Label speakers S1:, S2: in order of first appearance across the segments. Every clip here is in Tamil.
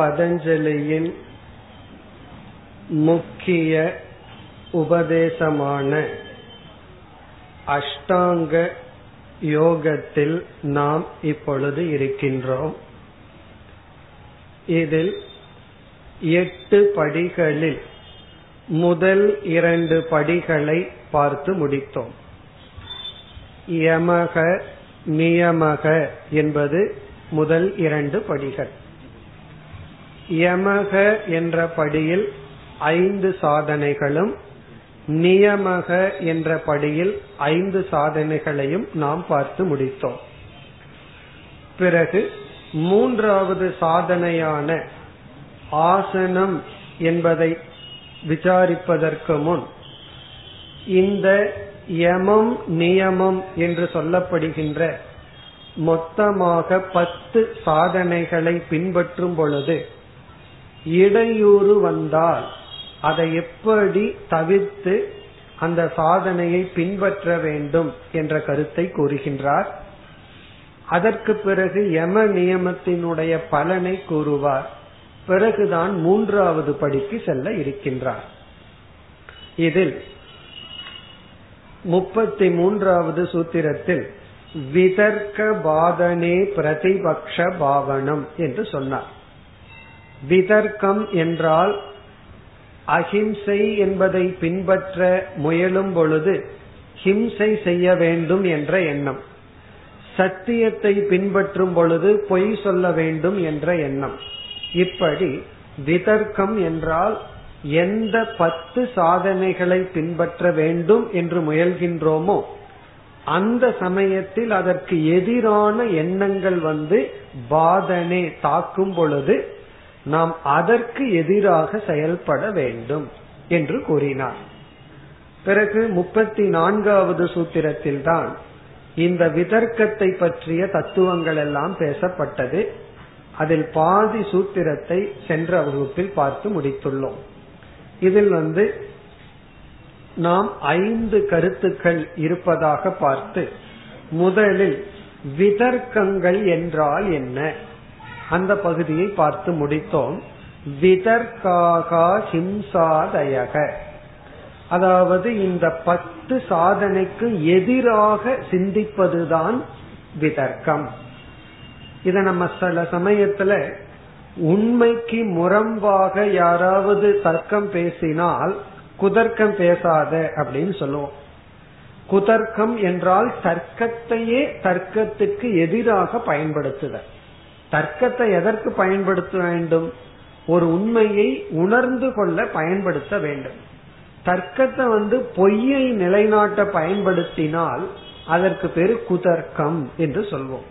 S1: பதஞ்சலியின் முக்கிய உபதேசமான அஷ்டாங்க யோகத்தில் நாம் இப்பொழுது இருக்கின்றோம். இதில் எட்டு படிகளில் முதல் இரண்டு படிகளை பார்த்து முடித்தோம். யமக நியமக என்பது முதல் இரண்டு படிகள். யமக என்ற படியில் ஐந்து சாதனைகளும் நியமக என்ற படியில் ஐந்து சாதனைகளையும் நாம் பார்த்து முடித்தோம். பிறகு மூன்றாவது சாதனையான ஆசனம் என்பதை விசாரிப்பதற்கு முன் இந்த யமம் நியமம் என்று சொல்லப்படுகின்ற மொத்தமாக பத்து சாதனைகளை பின்பற்றும் பொழுது இடையூறு வந்தால் அதை எப்படி தவிர்த்து அந்த சாதனையை பின்பற்ற வேண்டும் என்ற கருத்தை கூறுகின்றார். அதற்கு பிறகு யம நியமத்தினுடைய பலனை கூறுவார். பிறகுதான் மூன்றாவது படிக்கு செல்ல இருக்கின்றார். இதில் முப்பத்தி மூன்றாவது சூத்திரத்தில் விதர்க்க பாதனே பிரதிபக்ஷ பாவனம் என்று சொன்னார். விதர்க்கம் என்றால் அஹிம்சை என்பதை பின்பற்ற முயலும் பொழுது ஹிம்சை செய்ய வேண்டும் என்ற எண்ணம். சத்தியத்தை பின்பற்றும் பொழுது பொய் சொல்ல வேண்டும் என்ற எண்ணம். இப்படி விதர்க்கம் என்றால் எந்த பத்து சாதனைகளை பின்பற்ற வேண்டும் என்று முயல்கின்றோமோ அந்த சமயத்தில் அதற்கு எதிரான எண்ணங்கள் வந்து பாதனை தாக்கும் பொழுது நாம் அதற்கு எதிராக செயல்பட வேண்டும் என்று கூறினார். பிறகு முப்பத்தி நான்காவது சூத்திரத்தில் தான் இந்த விதர்க்கத்தை பற்றிய தத்துவங்கள் எல்லாம் பேசப்பட்டது. அதில் பாதி சூத்திரத்தை சென்ற வகுப்பில் பார்த்து முடித்துள்ளோம். இதில் வந்து நாம் ஐந்து கருத்துக்கள் இருப்பதாக பார்த்து முதலில் விதர்க்கங்கள் என்றால் என்ன? அந்த பகுதியை பார்த்து முடித்தோம். விதர்காக ஹிம்சாதயக. அதாவது இந்த பத்து சாதனைக்கு எதிராக சிந்திப்பதுதான் விதர்க்கம். இத நம்ம சில சமயத்துல உண்மைக்கு முரம்பாக யாராவது தர்க்கம் பேசினால் குதர்க்கம் பேசாத அப்படின்னு சொல்லுவோம். குதர்க்கம் என்றால் தர்க்கத்தையே தர்க்கத்துக்கு எதிராக பயன்படுத்துதல். தர்க்கத்தை எதற்கு பயன்படுத்த வேண்டும்? ஒரு உண்மையை உணர்ந்து கொள்ள பயன்படுத்த வேண்டும். தர்க்கத்தை வந்து பொய்யை நிலைநாட்ட பயன்படுத்தினால் அதற்கு பேரு குதர்க்கம் என்று சொல்வோம்.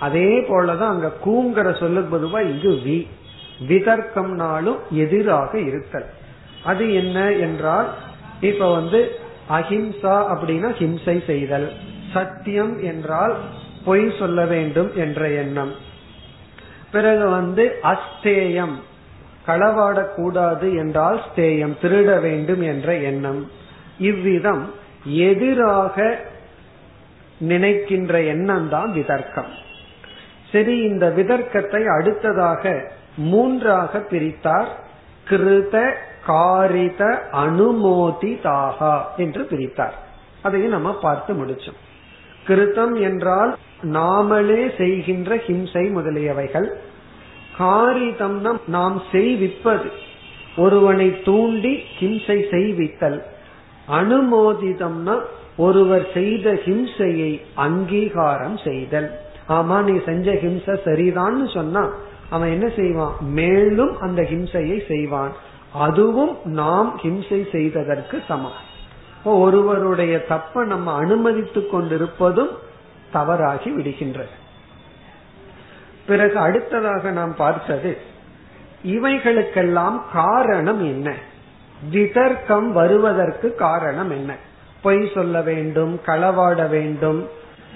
S1: அதே போலதான் அங்க கூங்கிற சொல்லுக்கு பொதுவா இங்கு வி. விதர்க்கம்னாலும் எதிராக இருத்தல். அது என்ன என்றால் இப்ப வந்து அஹிம்சா அப்படின்னா ஹிம்சை செய்தல். சத்தியம் என்றால் பொய் சொல்ல வேண்டும் என்ற எண்ணம். பிறகு வந்து அஸ்தேயம். களவாடக்கூடாது என்றால் ஸ்தேயம் திருட வேண்டும் என்ற எண்ணம். இவ்விதம் எதிராக நினைக்கின்ற எண்ணம் தான் விதர்க்கம். சரி இந்த விதர்க்கத்தை அடுத்ததாக மூன்றாக பிரித்தார். கிருத காரித அனுமோதிதாகா என்று பிரித்தார். அதையும் நம்ம பார்த்து முடிச்சோம். கிருத்தம் என்றால் நாமளே செய்கின்ற ஹிம்சை முதலியவைகள். காரிதம்னா நாம் செய்விப்பது. ஒருவனை தூண்டி ஹிம்சை செய்வித்தல். அனுமோதிதம்னா ஒருவர் செய்த ஹிம்சையை அங்கீகாரம் செய்தல். ஆமா நீ செஞ்ச ஹிம்சை சரிதான்னு சொன்னா அவன் என்ன செய்வான்? மேலும் அந்த ஹிம்சையை செய்வான். அதுவும் நாம் ஹிம்சை செய்ததற்கு சமம். ஒருவருடைய தப்ப நம்ம அனுமதித்து கொண்டிருப்பதும் தவறாகி விடுகின்றது. பிறகு அடுத்ததாக நாம் பார்த்தது இவைகளுக்கெல்லாம் காரணம் என்ன? விதர்க்கம் வருவதற்கு காரணம் என்ன? பொய் சொல்ல வேண்டும் களவாட வேண்டும்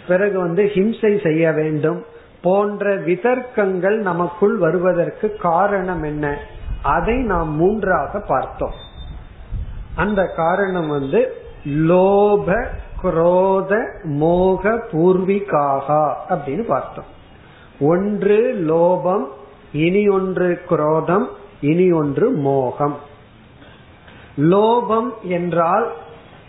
S1: பிறகு வந்து ஹிம்சை செய்ய வேண்டும் போன்ற விதர்க்கங்கள் நமக்குள் வருவதற்கு காரணம் என்ன? அதை நாம் மூன்றாக பார்த்தோம். அந்த காரணம் வந்து லோப குரோத மோக பூர்விகாகா அப்படின்னு பார்த்தோம். ஒன்று லோபம் இனி ஒன்று குரோதம் இனி ஒன்று மோகம். லோபம் என்றால்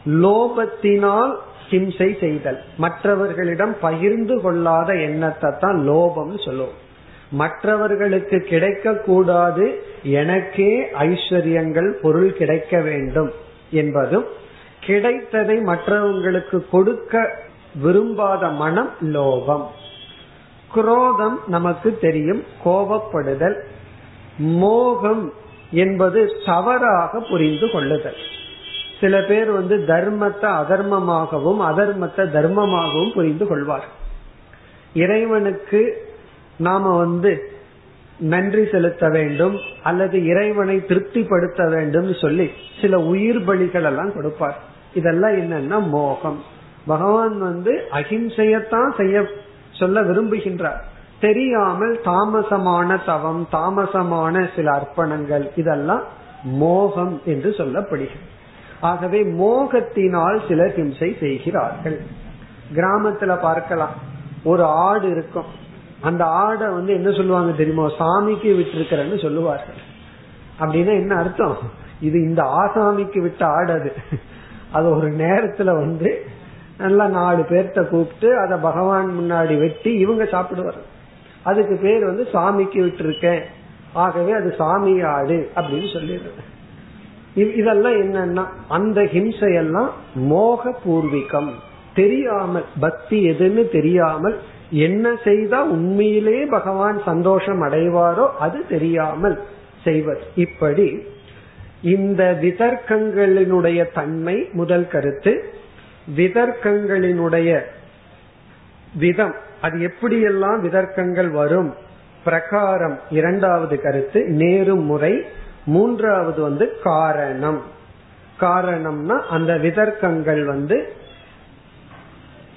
S1: லோபத்தினால் ஹிம்சை செய்தல். மற்றவர்களிடம் பகிர்ந்து கொள்ளாத எண்ணத்தை தான் லோபம் சொல்லுவோம். மற்றவர்களுக்கு கிடைக்க கூடாது எனக்கே ஐஸ்வர்யங்கள் பொருள் கிடைக்க வேண்டும் என்பதும் கிடைத்ததை மற்றவங்களுக்கு கொடுக்க விரும்பாத மனம் லோபம். குரோதம் நமக்கு தெரியும் கோபப்படுதல். மோகம் என்பது தவறாக புரிந்து கொள்ளுதல். சில பேர் வந்து தர்மத்தை அதர்மமாகவும் அதர்மத்தை தர்மமாகவும் புரிந்து கொள்வார் இறைவனுக்கு நாம வந்து நன்றி செலுத்த வேண்டும் அல்லது இறைவனை திருப்திப்படுத்த வேண்டும் சொல்லி சில உயிர் பலிகள் எல்லாம் கொடுப்பார். இதெல்லாம் என்னன்னா மோகம். பகவான் வந்து அகிம்சையத்தான் செய்ய சொல்ல விரும்புகின்றார். தெரியாமல் தாமசமான தவம் தாமசமான சில அர்ப்பணங்கள் இதெல்லாம் மோகம் என்று சொல்லப்படுகிறது. ஆகவே மோகத்தினால் சிலர் ஹிம்சை செய்கிறார்கள். கிராமத்துல பார்க்கலாம். ஒரு ஆடு இருக்கும். அந்த ஆடை வந்து என்ன சொல்லுவாங்க தெரியுமா? சாமிக்கு விட்டுருக்கிறன்னு சொல்லுவார்கள். அப்படின்னா என்ன அர்த்தம்? இது இந்த ஆசாமிக்கு விட்ட ஆடு அது. ஒரு நேரத்துல வந்து நல்லா நாலு பேர்த்த கூப்பிட்டு அதை பகவான் முன்னாடி வெட்டி இவங்க சாப்பிடுவார். அதுக்கு பேர் வந்து சாமிக்கு விட்டுருக்கேன். ஆகவே அது சாமி ஆடு அப்படின்னு சொல்லிடுறேன் இதெல்லாம் என்னன்னா அந்த ஹிம்சையெல்லாம் மோக பூர்விகம் தெரியாமல் பக்தி எதுன்னு தெரியாமல் என்ன செய்தா உண்மையிலே பகவான் சந்தோஷம் அடைவாரோ அது தெரியாமல் செய்வது. இப்படி இந்த விதர்க்கங்களினுடைய தன்மை முதல் கருத்து விதர்க்கங்களினுடைய விதம் அது எப்படியெல்லாம் விதர்க்கங்கள் வரும் பிரகாரம் இரண்டாவது கருத்து நேரும் முறை மூன்றாவது வந்து காரணம். காரணம்னா அந்த விதர்க்கங்கள் வந்து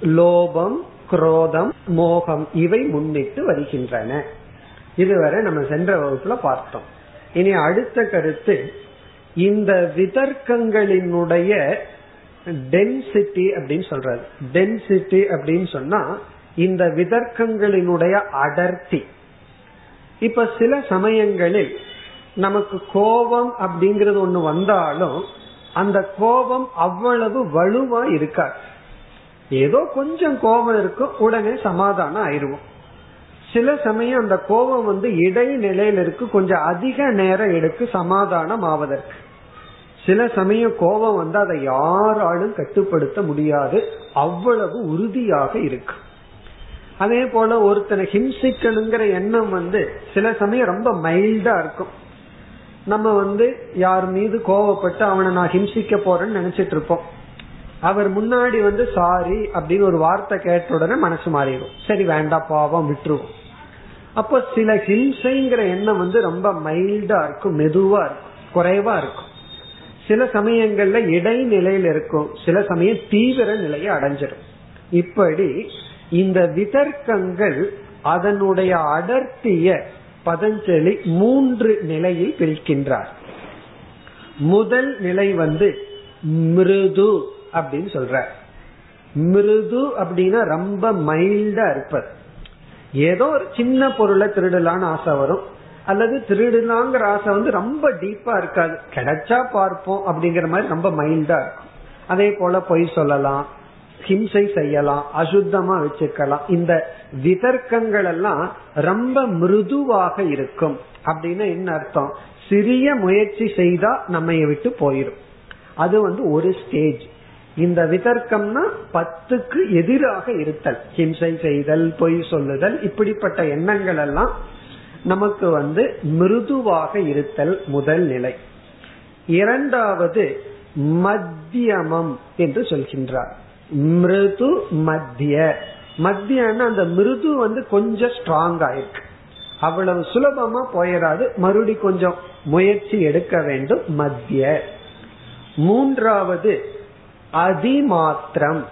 S1: லோபம் குரோதம் மோகம் இவை முன்னிட்டு வருகின்றன. இதுவரை நம்ம சென்ற வகுப்புல பார்த்தோம். இனி அடுத்த கருத்து இந்த விதர்க்கங்களினுடைய டென்சிட்டி அப்படின்னு சொல்றது. டென்சிட்டி அப்படின்னு சொன்னா இந்த விதர்க்கங்களினுடைய அடர்த்தி. இப்ப சில சமயங்களில் நமக்கு கோபம் அப்படிங்கறது ஒண்ணு வந்தாலும் அந்த கோபம் அவ்வளவு வலுவா இருக்காது. ஏதோ கொஞ்சம் கோபம் இருக்கும் உடனே சமாதானம் ஆயிடுவோம். சில சமயம் அந்த கோபம் வந்து இடைநிலையில இருக்கு கொஞ்சம் அதிக நேரம் எடுக்கு சமாதானம் ஆவதற்கு. சில சமயம் கோபம் வந்து அதை யாராலும் கட்டுப்படுத்த முடியாது அவ்வளவு உறுதியாக இருக்கு. அதே போல ஒருத்தனை ஹிம்சிக்கணுங்கிற எண்ணம் வந்து சில சமயம் ரொம்ப மைல்டா இருக்கும். நம்ம வந்து யார் மீது கோவப்பட்டு அவனை நான் ஹிம்சிக்க போறேன்னு நினைச்சிட்டு இருப்போம். அவர் முன்னாடி வந்து சாரி அப்படின்னு ஒரு வார்த்தை கேட்ட உடனே மனசு மாறிடும். சரி வேண்டாம் பாவம் விட்டுருவோம். அப்போ சில ஹிம்சைங்கிற எண்ணம் வந்து ரொம்ப மைல்டா இருக்கும் மெதுவா இருக்கும் குறைவா இருக்கும். சில சமயங்கள்ல இடைநிலையில இருக்கும் சில சமயம் தீவிர நிலையை அடைஞ்சிடும். இப்படி இந்த விதர்க்கங்கள் அதனுடைய அடர்த்திய பதஞ்சலி மூன்று நிலையில் பிரிக்கின்றார். முதல் நிலை வந்து மிருது. அப்படின்னு சொல்ற. மிருது அப்படின்னா ரொம்ப மைல்டா இருப்பது. ஏதோ ஒரு சின்ன பொருளை திருடலான்னு ஆசை வரும். அல்லது திருடலாங்கிற ஆசை வந்து ரொம்ப டீப்பா இருக்காது. கிடைச்சா பார்ப்போம் அப்படிங்கிற மாதிரி ரொம்ப மைல்டா இருக்கும். அதே போல பொய் சொல்லலாம் ஹிம்சை செய்யலாம் அசுத்தமா வச்சுக்கலாம். இந்த விதர்க்கங்கள் எல்லாம் ரொம்ப மிருதுவாக இருக்கும். அப்படின்னு என்ன அர்த்தம்? சிறிய முயற்சி செய்தா நம்ம விட்டு போயிடும் அது வந்து ஒரு ஸ்டேஜ் இந்த விதர்க்கம்னா பத்துக்கு எதிராக இருத்தல். ஹிம்சை செய்தல் பொய் சொல்லுதல் இப்படிப்பட்ட எண்ணங்கள் எல்லாம் நமக்கு வந்து மிருதுவாக இருத்தல் முதல் நிலை. இரண்டாவது மத்தியமம் என்று சொல்கின்றார். மிருது மத்திய. மத்தியன்னா அந்த மிருது வந்து கொஞ்சம் ஸ்ட்ராங் ஆயிருக்கு அவ்வளவு சுலபமா போயிடாது மறுபடி கொஞ்சம் முயற்சி எடுக்க வேண்டும். மத்திய. மூன்றாவது அதிமாத்திரம்.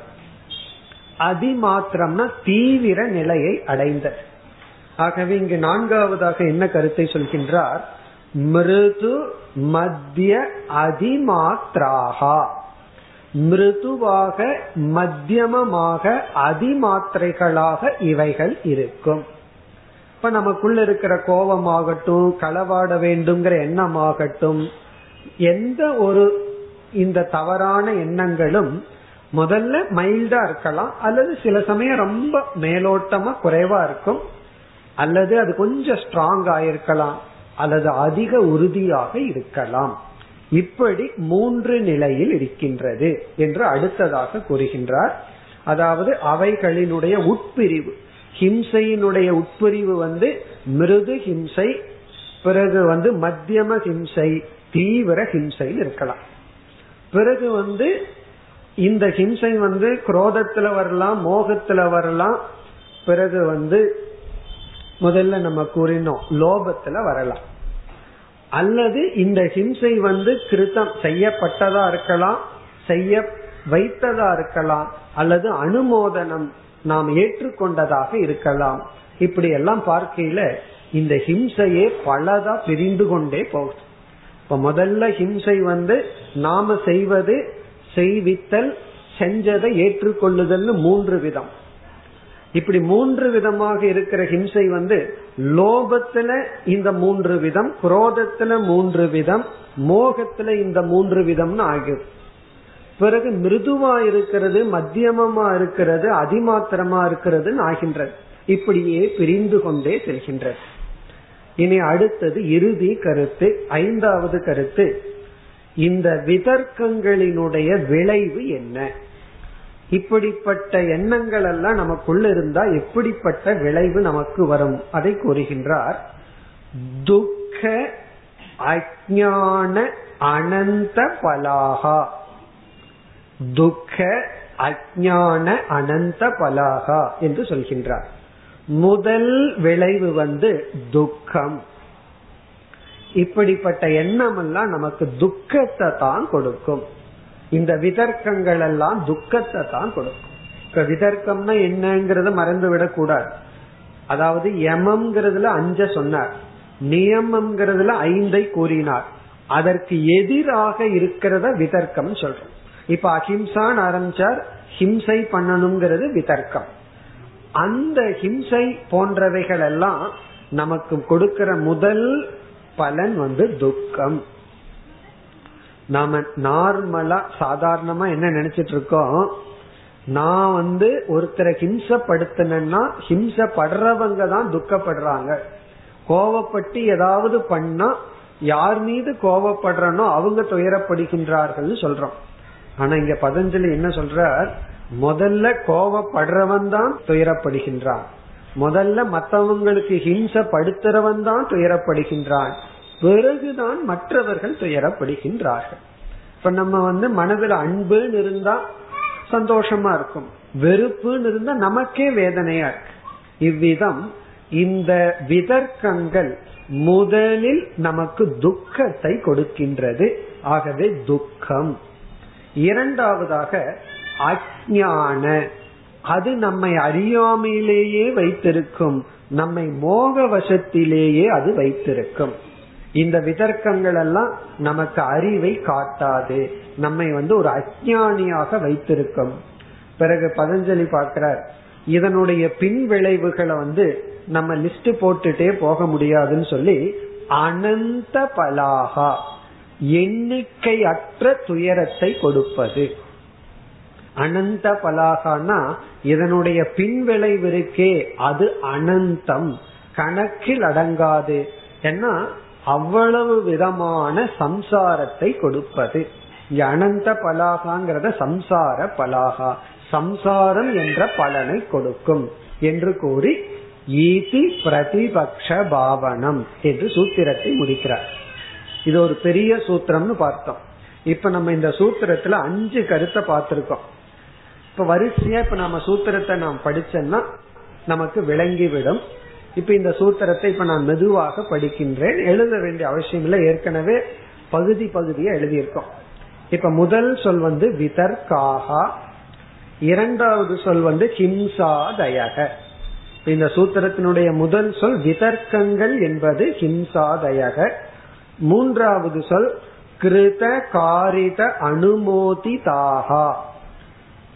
S1: அதிமாத்திரம்னா தீவிர நிலையை அடைந்த ஆகவே இங்கு நான்காவதாக என்ன கருத்தை சொல்கின்றார்? மிருது மத்திய அதிமாத்திராகா. மிருதுவாக மத்தியமமாக அதிமாத்திரைகளாக இவைகள் இருக்கும். இப்ப நமக்குள்ள இருக்கிற கோபமாகட்டும் களவாட வேண்டுங்கிற எண்ணமாகட்டும் எந்த ஒரு இந்த தவறான எண்ணங்களும் முதல்ல மைல்டா இருக்கலாம். அல்லது சில சமயம் ரொம்ப மேலோட்டமா குறைவா இருக்கும். அல்லது அது கொஞ்சம் ஸ்ட்ராங் ஆயிருக்கலாம். அல்லது அதிக உறுதியாக இருக்கலாம். இப்படி மூன்று நிலையில் இருக்கின்றது என்று அடுத்ததாக கூறுகின்றார். அதாவது அவைகளினுடைய உட்பிரிவு. ஹிம்சையினுடைய உட்பிரிவு வந்து மிருது ஹிம்சை பிறகு வந்து மத்தியம ஹிம்சை தீவிர ஹிம்சையில் இருக்கலாம். பிறகு வந்து இந்த ஹிம்சை வந்து குரோதத்துல வரலாம் மோகத்துல வரலாம். பிறகு வந்து முதல்ல நம்ம கூறினோம் லோபத்துல வரலாம். அல்லது இந்த ஹிம்சை வந்து கிருத்தம் செய்யப்பட்டதா இருக்கலாம் செய்ய வைத்ததா இருக்கலாம் அல்லது அனுமோதனம் நாம் ஏற்றுக்கொண்டதாக இருக்கலாம். இப்படி எல்லாம் பார்க்கையில இந்த ஹிம்சையே பலதா பிரிந்து கொண்டே போகுது. இப்ப முதல்ல ஹிம்சை வந்து நாம செய்வது செய்வித்தல் செஞ்சதை ஏற்றுக்கொள்ளுதல் மூன்று விதம். இப்படி மூன்று விதமாக இருக்கிற ஹிம்சை வந்து லோபத்துல இந்த மூன்று விதம் குரோதத்துல மூன்று விதம் மோகத்துல இந்த மூன்று விதம்னு ஆகிடும் பிறகு மிருதுவா இருக்கிறது மத்தியமமா இருக்கிறது அதிமாத்திரமா இருக்கிறதுன்னு ஆகின்றது. இப்படியே பிரிந்து கொண்டே செல்கின்றது. இனி அடுத்தது இறுதி கருத்து ஐந்தாவது கருத்து. இந்த விதர்க்கங்களினுடைய விளைவு என்ன? இப்படிப்பட்ட எண்ணங்கள் எல்லாம் நமக்குள்ள இருந்தா எப்படிப்பட்ட விளைவு நமக்கு வரும்? அதை கூறுகின்றார். துக்க அஜான அனந்த பலாகா. துக்க அஜான அனந்த பலாகா என்று சொல்கின்றார். முதல் விளைவு வந்து துக்கம். இப்படிப்பட்ட எண்ணம் எல்லாம் நமக்கு துக்கத்தை தான் கொடுக்கும். இந்த விதர்க்கங்கள் எல்லாம் துக்கத்தை தான் கொடுக்கும். இப்ப விதர்க்கம்னா என்னங்கறத மறந்து விடக்கூடாது. அதாவது யமம்ங்கிறதுல அஞ்ச சொன்னார். நியமம்ங்கிறதுல ஐந்தை கூறினார். அதற்கு எதிராக இருக்கிறத விதர்க்கம் சொல்றோம். இப்ப அஹிம்சான் ஆரம்பிச்சார். ஹிம்சை பண்ணணுங்கிறது விதர்க்கம். அந்த ஹிம்சை போன்றவைகள் எல்லாம் நமக்கு கொடுக்கிற முதல் பலன் வந்து துக்கம். நாம நார்மலா சாதாரணமா என்ன நினைச்சிட்டு இருக்கோம் நான் வந்து ஒருத்தரை ஹிம்சப்படுத்தினா ஹிம்சப்படுறவங்க தான் துக்கப்படுறாங்க. கோவப்பட்டு ஏதாவது பண்ணா யார் மீது கோவப்படுறனோ அவங்க துயரப்படுகின்றார்கள் சொல்றோம். ஆனா இங்க பதஞ்சலி என்ன சொல்றார்? முதல்ல கோவப்படுறவன் தான் துயரப்படுகின்றான். முதல்ல மற்றவங்களுக்கு ஹிம்சப்படுத்துறவன் தான் துயரப்படுகின்றான். பிறகுதான் மற்றவர்கள் துயரப்படுகின்றார்கள். இப்ப நம்ம வந்து மனதில் அன்புன்னு இருந்தா சந்தோஷமா இருக்கும். வெறுப்புன்னு இருந்தா நமக்கே வேதனையா இருக்கு. இவ்விதம் இந்த விதர்க்கங்கள் முதலில் நமக்கு துக்கத்தை கொடுக்கின்றது. ஆகவே துக்கம். இரண்டாவதாக அஜான அது நம்மை அறியாமையிலேயே வைத்திருக்கும். நம்மை மோக வசத்திலேயே அது வைத்திருக்கும். இந்த விதர்க்கங்கள் எல்லாம் நமக்கு அறிவை காட்டாது. நம்மை வந்து ஒரு அஜானியாக வைத்திருக்கும். பிறகு பதஞ்சலி பார்க்கிறார் இதனுடைய பின் விளைவுகளை வந்து நம்ம லிஸ்ட் போட்டுட்டே போக முடியாதுன்னு சொல்லி அனந்த பலாகா எண்ணிக்கை அற்ற துயரத்தை கொடுப்பது. அனந்த பலாகான்னா இதனுடைய பின்விளைவு இருக்கே அது அனந்தம். கணக்கில் அடங்காது. ஏன்னா அவ்வளவு விதமான சம்சாரத்தை கொடுப்பது. இங்க அனந்த பலாகாங்கிறத சம்சார பலாகா. சம்சாரம் என்ற பலனை கொடுக்கும் என்று கூறி ஈதி பிரதிபக்ஷ பாவனம் என்று சூத்திரத்தை முடிக்கிறார். இது ஒரு பெரிய சூத்திரம்னு பார்த்தோம். இப்ப நம்ம இந்த சூத்திரத்துல அஞ்சு கருத்தை பார்த்திருக்கோம். இப்ப வரிசையா இப்ப நம்ம சூத்திரத்தை நாம் படிச்சோம்னா நமக்கு விளங்கிவிடும். இப்ப இந்த சூத்திரத்தை இப்ப நான் மெதுவாக படிக்கின்றேன். எழுத வேண்டிய அவசியம் இல்லை. ஏற்கனவே பகுதி பகுதியை எழுதியிருக்கோம். இப்ப முதல் சொல் வந்து விதர்காகா இரண்டாவது சொல் வந்து ஹிம்சாதயக. இந்த சூத்திரத்தினுடைய முதல் சொல் விதர்க்கங்கள் என்பது ஹிம்சாதயக. மூன்றாவது சொல் கிருத காரித அனுமோதிதாகா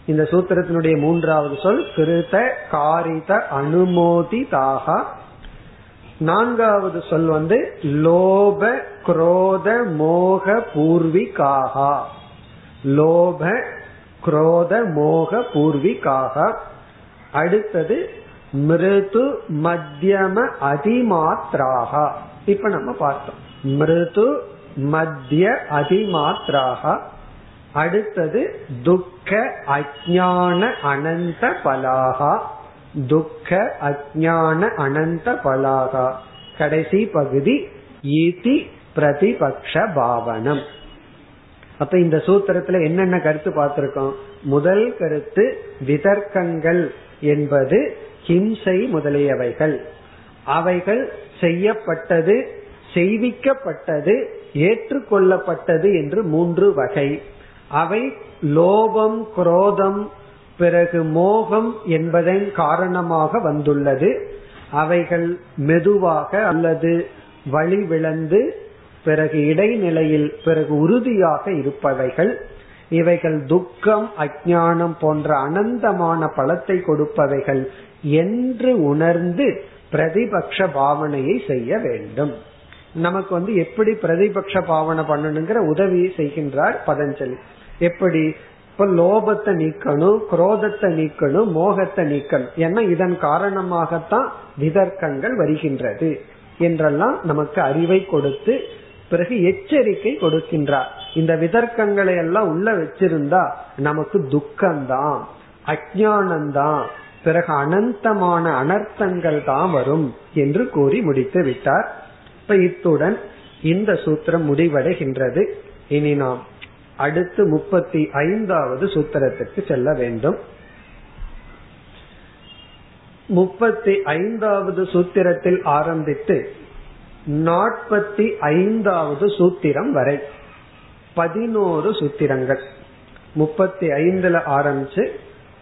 S1: இந்த சூத்திரத்தினுடைய மூன்றாவது சொல் கிருத காரித அனுமோதிதாகா நான்காவது சொல் வந்து லோப குரோத மோக பூர்விகாகா. லோப குரோத மோக பூர்விகாக. அடுத்தது மிருது மத்தியம அதிமாத்ராக. இப்ப நம்ம பார்த்தோம். மிருது மத்திய அதிமாத்ராக. அடுத்தது துக்க அஜான அனந்த பலாகா. துக்க அஜான அனந்த பலாகா. கடைசி பகுதி ஈதி பிரதிபக்ஷ பாவனம். அப்ப இந்த சூத்திரத்துல என்னென்ன கருத்து பார்த்திருக்கோம்? முதல் கருத்து விதர்க்கங்கள் என்பது ஹிம்சை முதலியவைகள். அவைகள் செய்யப்பட்டது செய்விக்கப்பட்டது ஏற்றுக்கொள்ளப்பட்டது என்று மூன்று வகை. அவை லோபம் குரோதம் பிறகு மோகம் என்பதன் காரணமாக வந்துள்ளது. அவைகள் மெதுவாக அல்லது வழி விளந்து பிறகு இடைநிலையில் பிறகு உறுதியாக இருப்பவைகள். இவைகள் துக்கம் அஜானம் போன்ற அனந்தமான பலத்தை கொடுப்பவைகள் என்று உணர்ந்து பிரதிபக்ஷ பாவனையை செய்ய வேண்டும். நமக்கு வந்து எப்படி பிரதிபக்ஷ பாவனை பண்ணணுங்கிற உதவியை செய்கின்றார் பதஞ்சலி. எப்படி? இப்ப லோபத்தை நீக்கணும் குரோதத்தை நீக்கணும் மோகத்தை நீக்கணும். ஏன்னா இதன் காரணமாகத்தான் விதர்க்கங்கள் வருகின்றது என்றெல்லாம் நமக்கு அறிவை கொடுத்து பிறகு எச்சரிக்கை கொடுக்கின்றார். இந்த விதர்க்கங்களை எல்லாம் உள்ள வச்சிருந்தா நமக்கு துக்கம்தான் அஜானந்தான் பிறகு அனந்தமான அனர்த்தங்கள் தான் வரும் என்று கூறி முடித்து விட்டார். இப்ப இத்துடன் இந்த சூத்திரம் முடிவடைகின்றது. இனி நாம் அடுத்து முப்பத்தி ஐந்தாவது சூத்திரத்திற்கு செல்ல வேண்டும். முப்பத்தி ஐந்தாவது சூத்திரத்தில் ஆரம்பித்து நாற்பத்தி ஐந்தாவது சூத்திரம் வரை பதினோரு சூத்திரங்கள். முப்பத்தி ஐந்துல ஆரம்பிச்சு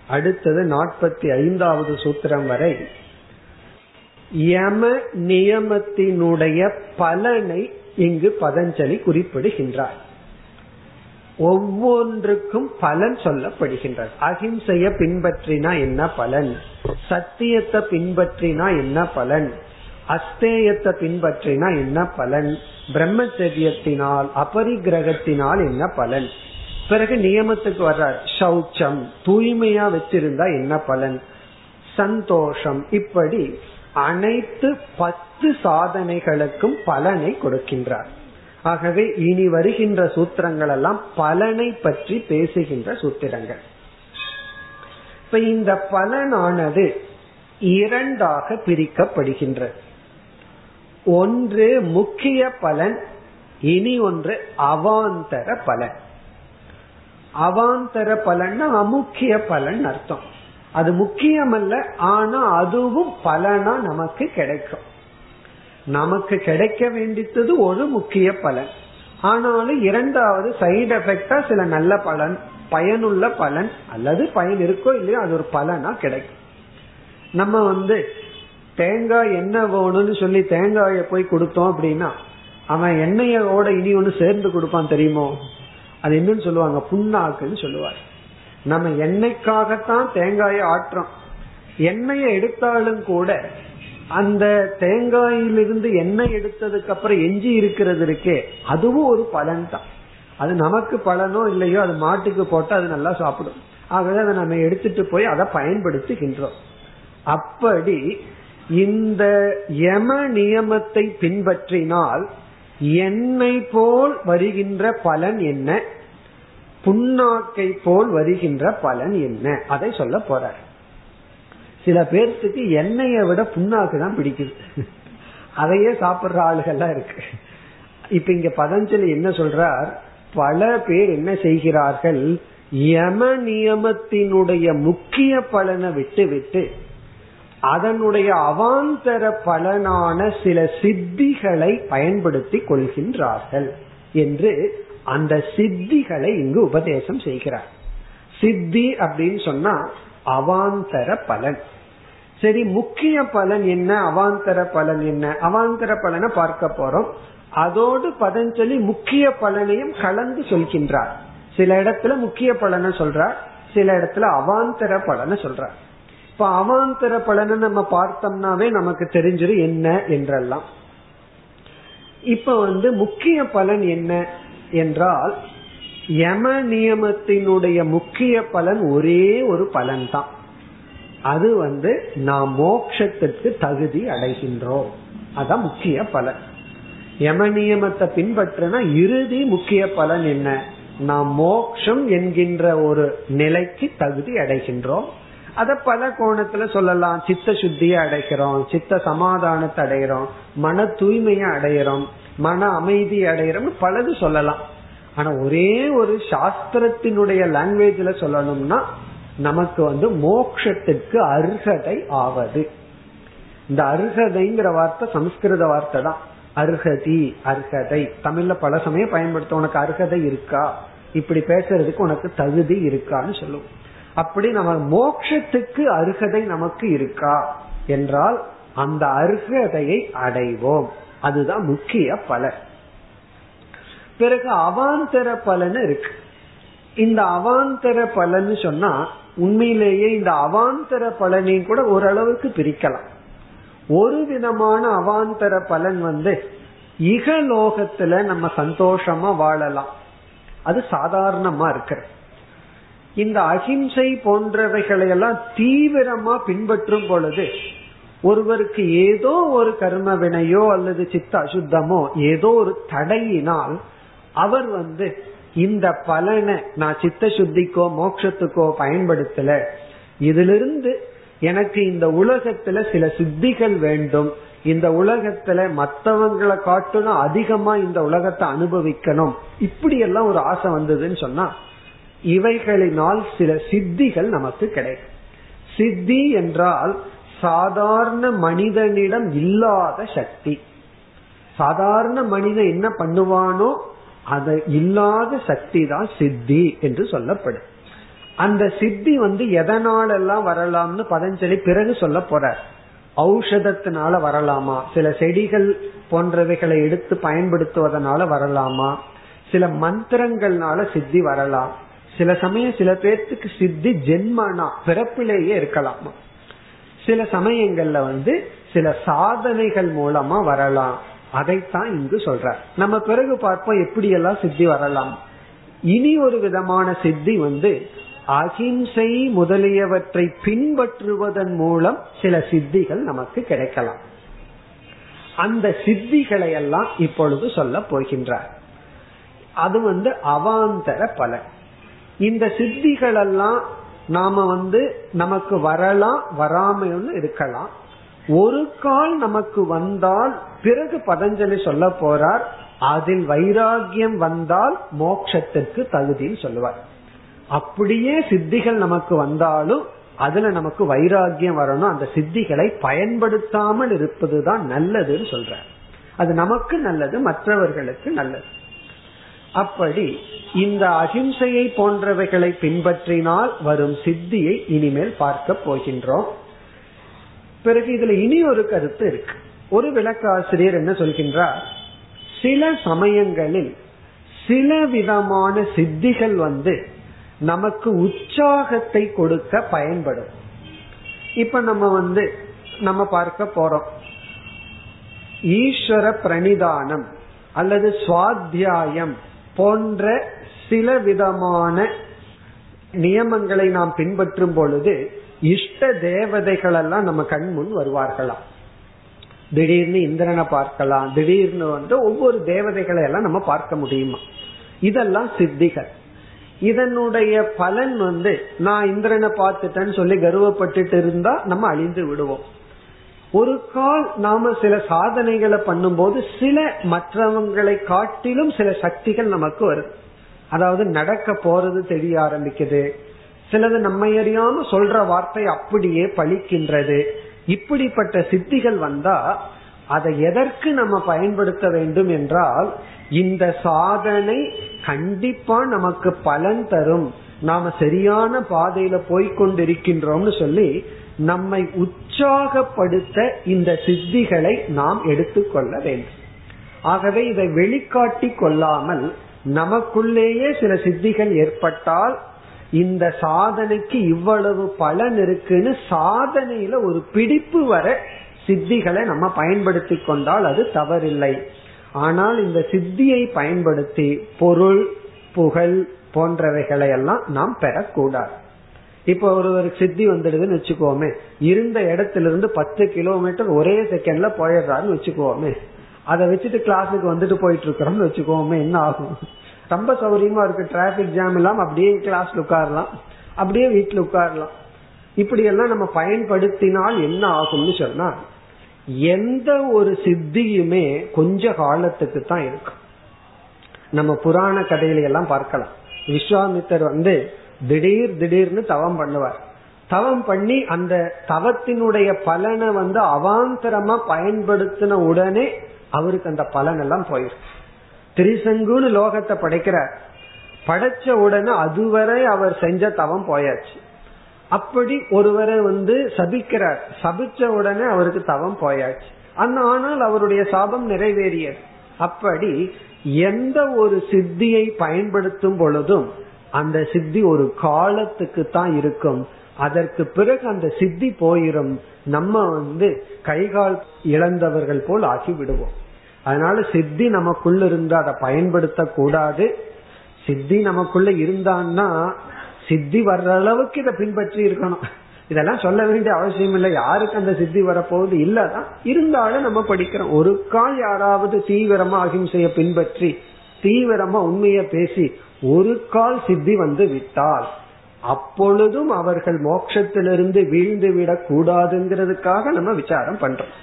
S1: அடுத்தது நாற்பத்தி ஐந்தாவது சூத்திரம் வரை யம நியமத்தினுடைய பலனை இங்கு பதஞ்சலி குறிப்பிடுகின்றார். ஒவ்வொன்றுக்கும் பலன் சொல்லப்படுகின்றது. அகிம்சைய பின்பற்றினா என்ன பலன்? சத்தியத்தை பின்பற்றினா என்ன பலன்? அஸ்தேயத்தை பின்பற்றினா என்ன பலன்? பிரம்மச்சரியத்தினால் அபரிகிரகத்தினால் என்ன பலன்? பிறகு நியமத்துக்கு வர்றார். சௌச்சம் தூய்மையா வச்சிருந்தா என்ன பலன்? சந்தோஷம். இப்படி அனைத்து பத்து சாதனைகளுக்கும் பலனை கொடுக்கின்றார். ஆகவே இனி வருகின்ற சூத்திரங்கள் எல்லாம் பலனை பற்றி பேசுகின்ற சூத்திரங்கள். இப்ப இந்த பலனானது இரண்டாக பிரிக்கப்படுகின்றது. ஒன்று முக்கிய பலன் இனி ஒன்று அவாந்தர பலன். அவாந்தர பலன் அமுக்கிய பலன் அர்த்தம். அது முக்கியமல்ல ஆனா அதுவும் பலனா நமக்கு கிடைக்கும். நமக்கு கிடைக்க வேண்டித்தது ஒரு முக்கிய பலன். ஆனாலும் இரண்டாவது சைடு எஃபெக்டா சில நல்ல பலன் பயனுள்ள பலன் அல்லது பயன் இருக்கோ இல்லையோ அது ஒரு பலனா கிடைக்கும். நம்ம வந்து தேங்காய் என்ன வேணும்னு சொல்லி தேங்காய போய் கொடுத்தோம் அப்படின்னா அவன் எண்ணெயோட இனி ஒன்று சேர்ந்து கொடுப்பான் தெரியுமோ? அது என்னன்னு சொல்லுவாங்க? புண்ணாக்குன்னு சொல்லுவார். நம்ம எண்ணெய்க்காகத்தான் தேங்காயை ஆட்டுறோம். எண்ணெயை எடுத்தாலும் கூட அந்த தேங்காயிலிருந்து எண்ணெய் எடுத்ததுக்கு அப்புறம் எஞ்சி இருக்கிறது இருக்கே அதுவும் ஒரு பலன் தான் அது நமக்கு பலனோ இல்லையோ அது மாட்டுக்கு போட்டு அது நல்லா சாப்பிடும். ஆகவே அதை நம்ம எடுத்துட்டு போய் அதை பயன்படுத்துகின்றோம். அப்படி இந்த யம நியமத்தை பின்பற்றினால் எண்ணெய் போல் வருகின்ற பலன் என்ன? புண்ணாக்கை போல் வருகின்ற பலன் என்ன? அதை சொல்ல போறார். சில பேர்த்துக்கு எண்ணெயை விட புண்ணாக்கு தான் பிடிக்குது அதையே சாப்பிடுற ஆளுகள்லாம் இருக்கு. இப்ப இங்க பதஞ்சலி என்ன சொல்றார்? பல பேர் என்ன செய்கிறார்கள்? யம நியமத்தினுடைய முக்கிய பலனை விட்டு விட்டு அதனுடைய அவாந்தர பலனான சில சித்திகளை பயன்படுத்தி கொள்கின்றார்கள் என்று அந்த சித்திகளை இங்கு உபதேசம் செய்கிறார். சித்தி அப்படின்னு சொன்னா அவாந்தர பலன். சரி முக்கிய பலன் என்ன? அவாந்தர பலன் என்ன? அவாந்தர பலனை பார்க்க போறோம். அதோடு பதஞ்சலி முக்கிய பலனையும் கலந்து சொல்கின்றார். சில இடத்துல முக்கிய பலனை சொல்றார் சில இடத்துல அவாந்தர பலனை சொல்றார். இப்ப அவாந்தர பலனை நம்ம பார்த்தோம்னாவே நமக்கு தெரிஞ்சிடும் என்ன என்றெல்லாம். இப்ப வந்து முக்கிய பலன் என்ன என்றால் யம நியமத்தினுடைய முக்கிய பலன் ஒரே ஒரு பலன் தான் அது வந்து நாம் மோக்ஷத்திற்கு தகுதி அடைகின்றோம். அதான் முக்கிய பலன். யம நியமத்தை பின்பற்றினா இறுதி முக்கிய பலன் என்ன? நாம் மோக்ஷம் என்கின்ற ஒரு நிலைக்கு தகுதி அடைகின்றோம். அத பல கோணத்துல சொல்லலாம். சித்த சுத்தியை அடைகிறோம் சித்த சமாதானத்தை அடைகிறோம் மன தூய்மையை அடைகிறோம் மன அமைதி அடைகிறோம் பலது சொல்லலாம். ஆனா ஒரே ஒரு சாஸ்திரத்தினுடைய லாங்குவேஜ்ல சொல்லணும்னா நமக்கு வந்து மோக்ஷத்துக்கு அர்ஹதை ஆவது. இந்த அர்ஹதைங்கிற வார்த்தை சமஸ்கிருத வார்த்தை தான். அர்ஹதி அர்ஹதை தமிழ்ல பல சமயம் பயன்படுத்த உனக்கு அர்ஹதை இருக்கா? இப்படி பேசுறதுக்கு உனக்கு தகுதி இருக்கான்னு சொல்லுவோம். அப்படி நம்ம மோக்ஷத்துக்கு அருகதை நமக்கு இருக்கா? என்றால் அந்த அருகதையை அடைவோம். அதுதான் முக்கிய பலன். பிறகு அவாந்தர பலன் இருக்கு. இந்த அவாந்தர பலன் சொன்னா உண்மையிலேயே இந்த அவாந்தர பலனையும் கூட ஓரளவுக்கு பிரிக்கலாம். ஒரு விதமான அவாந்தர பலன் வந்து இகலோகத்துல நம்ம சந்தோஷமா வாழலாம். அது சாதாரணமா இருக்கு. இந்த அகிம்சை போன்றவைகளை எல்லாம் தீவிரமா பின்பற்றும் பொழுது ஒருவருக்கு ஏதோ ஒரு கர்ம வினையோ அல்லது சித்த அசுத்தமோ ஏதோ ஒரு தடையினால் அவர் வந்து இந்த பலனை நான் சித்த சுத்திக்கோ மோட்சத்துக்கோ பயன்படுத்தல. இதிலிருந்து எனக்கு இந்த உலகத்துல சில சித்திகள் வேண்டும். இந்த உலகத்துல மற்றவங்களை காட்டணும் அதிகமா இந்த உலகத்தை அனுபவிக்கணும். இப்படி எல்லாம் ஒரு ஆசை வந்ததுன்னு சொன்னா இவைகளினால் சில சித்திகள் நமக்கு கிடைக்கும். சித்தி என்றால் சாதாரண மனிதனிடம் இல்லாத சக்தி. சாதாரண மனிதன் என்ன பண்ணுவானோ அது இல்லாத சக்தி தான் சித்தி என்று சொல்லப்படும். அந்த சித்தி வந்து எதனாலெல்லாம் வரலாம்னு பதஞ்சலி பிறகு சொல்ல போறார். ஔஷதத்தினால வரலாமா? சில செடிகள் போன்றவைகளை எடுத்து பயன்படுத்துவதனால வரலாமா? சில மந்திரங்கள்னால சித்தி வரலாம். சில சமயம் சில பேர்த்துக்கு சித்தி ஜென்மனா பிறப்பிலேயே இருக்கலாமா. சில சமயங்கள்ல வந்து சில சாதனைகள் மூலமா வரலாம். அதைத்தான் இங்கு சொல்ற நம்ம பிறகு பார்ப்போம் எப்படி எல்லாம் சித்தி வரலாம். இனி ஒரு விதமான சித்தி வந்து அகிம்சை முதலியவற்றை பின்பற்றுவதன் மூலம் சில சித்திகள் நமக்கு கிடைக்கலாம். அந்த சித்திகளை எல்லாம் இப்பொழுது சொல்ல போகின்றார். அது வந்து அவாந்தர பலன். இந்த சித்திகள் எல்லாம் நாம வந்து நமக்கு வரலாம் வராமல் இருக்கலாம். ஒரு கால் நமக்கு வந்தால் பிறகு பதஞ்சலி சொல்ல போறார். அதில் வைராகியம் வந்தால் மோட்சத்திற்கு தகுதின்னு சொல்லுவார். அப்படியே சித்திகள் நமக்கு வந்தாலும் அதுல நமக்கு வைராகியம் வரணும். அந்த சித்திகளை பயன்படுத்தாமல் இருப்பதுதான் நல்லதுன்னு சொல்ற அது நமக்கு நல்லது மற்றவர்களுக்கு நல்லது. அப்படி இந்த அகிம்சையை போன்றவைகளை பின்பற்றினால் வரும் சித்தியை இனிமேல் பார்க்க போகின்றோம். பிறகு இதுல இனி ஒரு கருத்து இருக்கு. ஒரு விளக்காசிரியர் என்ன சொல்கின்றார்? சில சமயங்களில் சில விதமான சித்திகள் வந்து நமக்கு உற்சாகத்தை கொடுக்க பயன்படும். இப்ப நம்ம வந்து நம்ம பார்க்க போறோம். ஈஸ்வர பிரணிதானம் அல்லது சுவாத்தியாயம் போன்ற சில விதமான நியமங்களை நாம் பின்பற்றும் பொழுது இஷ்ட தேவதைகள் எல்லாம் நம்ம கண் முன் வருவார்களாம். திடீர்னு இந்திரனை பார்க்கலாம். திடீர்னு வந்து ஒவ்வொரு தேவதைகளை எல்லாம் நம்ம பார்க்க முடியுமா? இதெல்லாம் சித்திகள். இதனுடைய பலன் வந்து நான் இந்திரனை பார்த்துட்டேன்னு சொல்லி கர்வப்பட்டுட்டு இருந்தா நம்ம அழிந்து விடுவோம். ஒரு கால் நாம சில சாதனைகளை பண்ணும்போது சில மற்றவங்களை காட்டிலும் சில சக்திகள் நமக்கு வருது அதாவது நடக்க போறது தெரிய ஆரம்பிக்குது. சிலது நம்மை அறியாம சொல்ற வார்த்தை அப்படியே பழிக்கின்றது. இப்படிப்பட்ட சித்திகள் வந்தா அதை எதற்கு நம்ம பயன்படுத்த வேண்டும் என்றால் இந்த சாதனை கண்டிப்பா நமக்கு பலன் தரும். நாம சரியான பாதையில போய்கொண்டிருக்கின்றோம்னு சொல்லி நம்மை உற்சாகப்படுத்த இந்த சித்திகளை நாம் எடுத்துக்கொள்ள வேண்டும். ஆகவே இதை வெளிக்காட்டி கொள்ளாமல் நமக்குள்ளேயே சில சித்திகள் ஏற்பட்டால் இந்த சாதனைக்கு இவ்வளவு பலன் இருக்குன்னு சாதனையில ஒரு பிடிப்பு வர சித்திகளை நம்ம பயன்படுத்தி கொண்டால் அது தவறில்லை. ஆனால் இந்த சித்தியை பயன்படுத்தி பொருள் புகழ் போன்றவைகளை எல்லாம் நாம் பெறக்கூடாது. இப்ப ஒரு சித்தி வந்துடுதுன்னு வச்சுக்கோமே. இருந்த இடத்துல இருந்து பத்து கிலோமீட்டர் ஒரே செகண்ட்ல போயிடுறாருன்னு வச்சுக்கோமே. அதை வச்சுட்டு கிளாஸுக்கு வந்துட்டு போயிட்டு இருக்கிறோம்னு வச்சுக்கோமே என்ன ஆகும்? ரொம்ப சௌரியமா இருக்கு. டிராபிக் ஜாம் இல்லாம அப்படியே கிளாஸ்ல உட்காரலாம். அப்படியே வீட்டுல உட்காரலாம். இப்படி எல்லாம் நம்ம பயன்படுத்தினால் என்ன ஆகும்னு சொன்னா எந்த ஒரு சித்தியுமே கொஞ்ச காலத்துக்கு தான் இருக்கும். நம்ம புராண கதையில எல்லாம் பார்க்கலாம். விஸ்வாமித்தர் வந்து திடீர் திடீர்னு தவம் பண்ணுவார். தவம் பண்ணி அந்த தவத்தினுடைய பலனை வந்து அவாந்தரமா பயன்படுத்தின உடனே அவருக்கு அந்த பலன் எல்லாம் போயிருக்கு. திரிசங்குன்னு லோகத்தை படைக்கிறார் படைச்ச உடனே அதுவரை அவர் செஞ்ச தவம் போயாச்சு. அப்படி ஒருவரை வந்து சபிக்கிறார். சபிச்ச உடனே அவருக்கு தவம் போயாச்சு. ஆனால் அவருடைய சாபம் நிறைவேறியது. அப்படி எந்த ஒரு சித்தியை பயன்படுத்தும் பொழுதும் அந்த சித்தி ஒரு காலத்துக்கு தான் இருக்கும். அதற்கு பிறகு அந்த சித்தி போயிரும். நம்ம வந்து கைகால் இழந்தவர்கள் போல் ஆகி விடுவோம் அதனால சித்தி நமக்குள்ள இருந்து அதை பயன்படுத்த கூடாது சித்தி நமக்குள்ள இருந்தான்னா சித்தி வர்ற அளவுக்கு இதை பின்பற்றி இருக்கணும். இதெல்லாம் சொல்ல வேண்டிய அவசியம் இல்லை. யாருக்கு அந்த சித்தி வரப்போகுது? இல்லதான் இருந்தாலும் நம்ம படிக்கிறோம். ஒரு கால் யாராவது தீவிரமா அகிம்சைய பின்பற்றி தீவிரமா உண்மைய பேசி ஒரு கால் சித்தி வந்து விட்டால் அப்பொழுதும் அவர்கள் மோட்சத்திலிருந்து வீழ்ந்து விடக் கூடாதுங்கிறதுக்காக நம்ம விசாரம் பண்றோம்.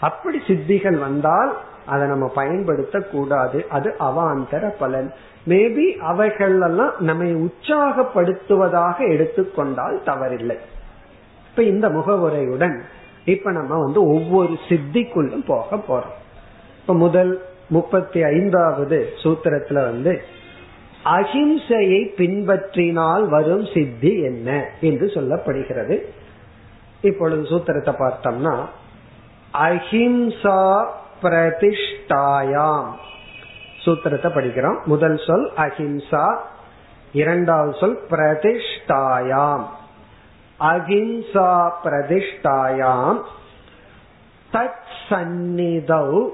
S1: அப்படி சித்திகள் வந்தால் அதை நம்ம பயன்படுத்த கூடாது அது அவாந்தர பலன். மேபி அவைகள் எல்லாம் நம்மை உற்சாகப்படுத்துவதாக எடுத்துக்கொண்டால் தவறில்லை. இப்ப இந்த முகவுரையுடன் இப்ப நம்ம வந்து ஒவ்வொரு சித்திக்குள்ளும் போக போறோம். இப்ப முதல் முப்பத்தி ஐந்தாவது சூத்திரத்துல வந்து அஹிம்சையை பின்பற்றினால் வரும் சித்தி என்ன? என்று சொல்லப்படுகிறது. இப்பொழுது சூத்திரத்தை பார்த்தோம்னா அஹிம்சா பிரதிஷ்டாயாம். சூத்திரத்தை படிக்கிறோம். முதல் சொல் அஹிம்சா இரண்டாவது சொல் பிரதிஷ்டாயாம். அஹிம்சா பிரதிஷ்டாயாம். தத் சந்நிதௌ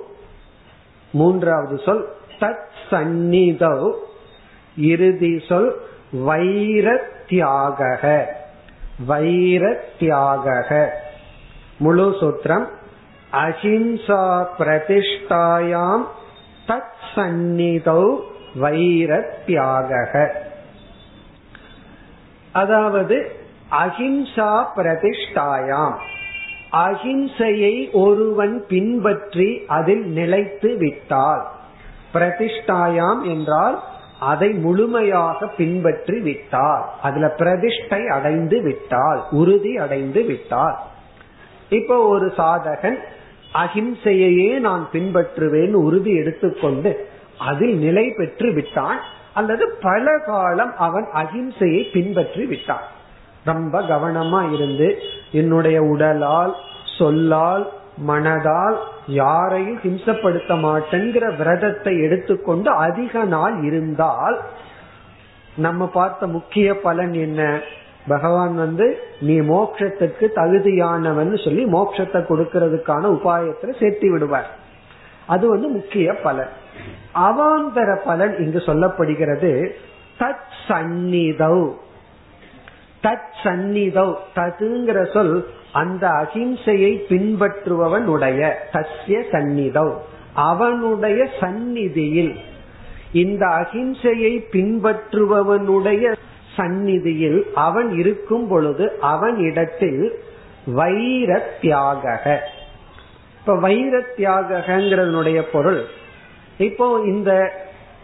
S1: மூன்றாவது சொல் தத் சந்நிதௌ இறுதி சொல் வைரத்தியாக வைரத்தியாக முழு சூத்திரம் அஹிம்சா பிரதிஷ்டாயாம் தத் சந்நிதௌ வைரத்தியாக அதாவது அஹிம்சா பிரதிஷ்டாயாம். அஹிம்சையை ஒருவன் பின்பற்றி அதில் நிலைத்து விட்டால் பிரதிஷ்டாயாம் என்றால் அதை முழுமையாக பின்பற்றி விட்டால் அதுல பிரதிஷ்டை அடைந்து விட்டால் உறுதி அடைந்து விட்டால். இப்போ ஒரு சாதகன் அகிம்சையையே நான் பின்பற்றுவேன் உறுதி எடுத்துக்கொண்டு அதில் நிலை பெற்று விட்டான் அல்லது பல காலம் அவன் அஹிம்சையை பின்பற்றி விட்டான். ரொம்ப கவனமா இருந்து என்னுடைய உடலால் சொல்லால் மனதால் யாரையும் ஹிம்சப்படுத்த மாட்டேங்கிற விரதத்தை எடுத்துக்கொண்டு அதிக நாள் இருந்தால் நம்ம பார்த்த முக்கிய பலன் என்ன? பகவான் வந்து நீ மோட்சத்துக்கு தகுதியானவன் சொல்லி மோட்சத்தை கொடுக்கறதுக்கான உபாயத்துல சேர்த்து விடுவார். அது வந்து முக்கிய பலன். அவாந்தர பலன் இங்கு சொல்லப்படுகிறது. தத் சந்நிதவ் தத் சந்நிதவ் ததுங்கிற சொல் அந்த அகிம்சையை பின்பற்றுபவன் உடைய தஸ்ய சந்நிதவ் அவனுடைய சந்நிதியில் இந்த அகிம்சையை பின்பற்றுபவனுடைய சந்நிதியில் அவன் இருக்கும் பொழுது அவன் இடத்தில் வைர தியாக இப்ப வைர தியாகங்கிறதனுடைய பொருள். இப்போ இந்த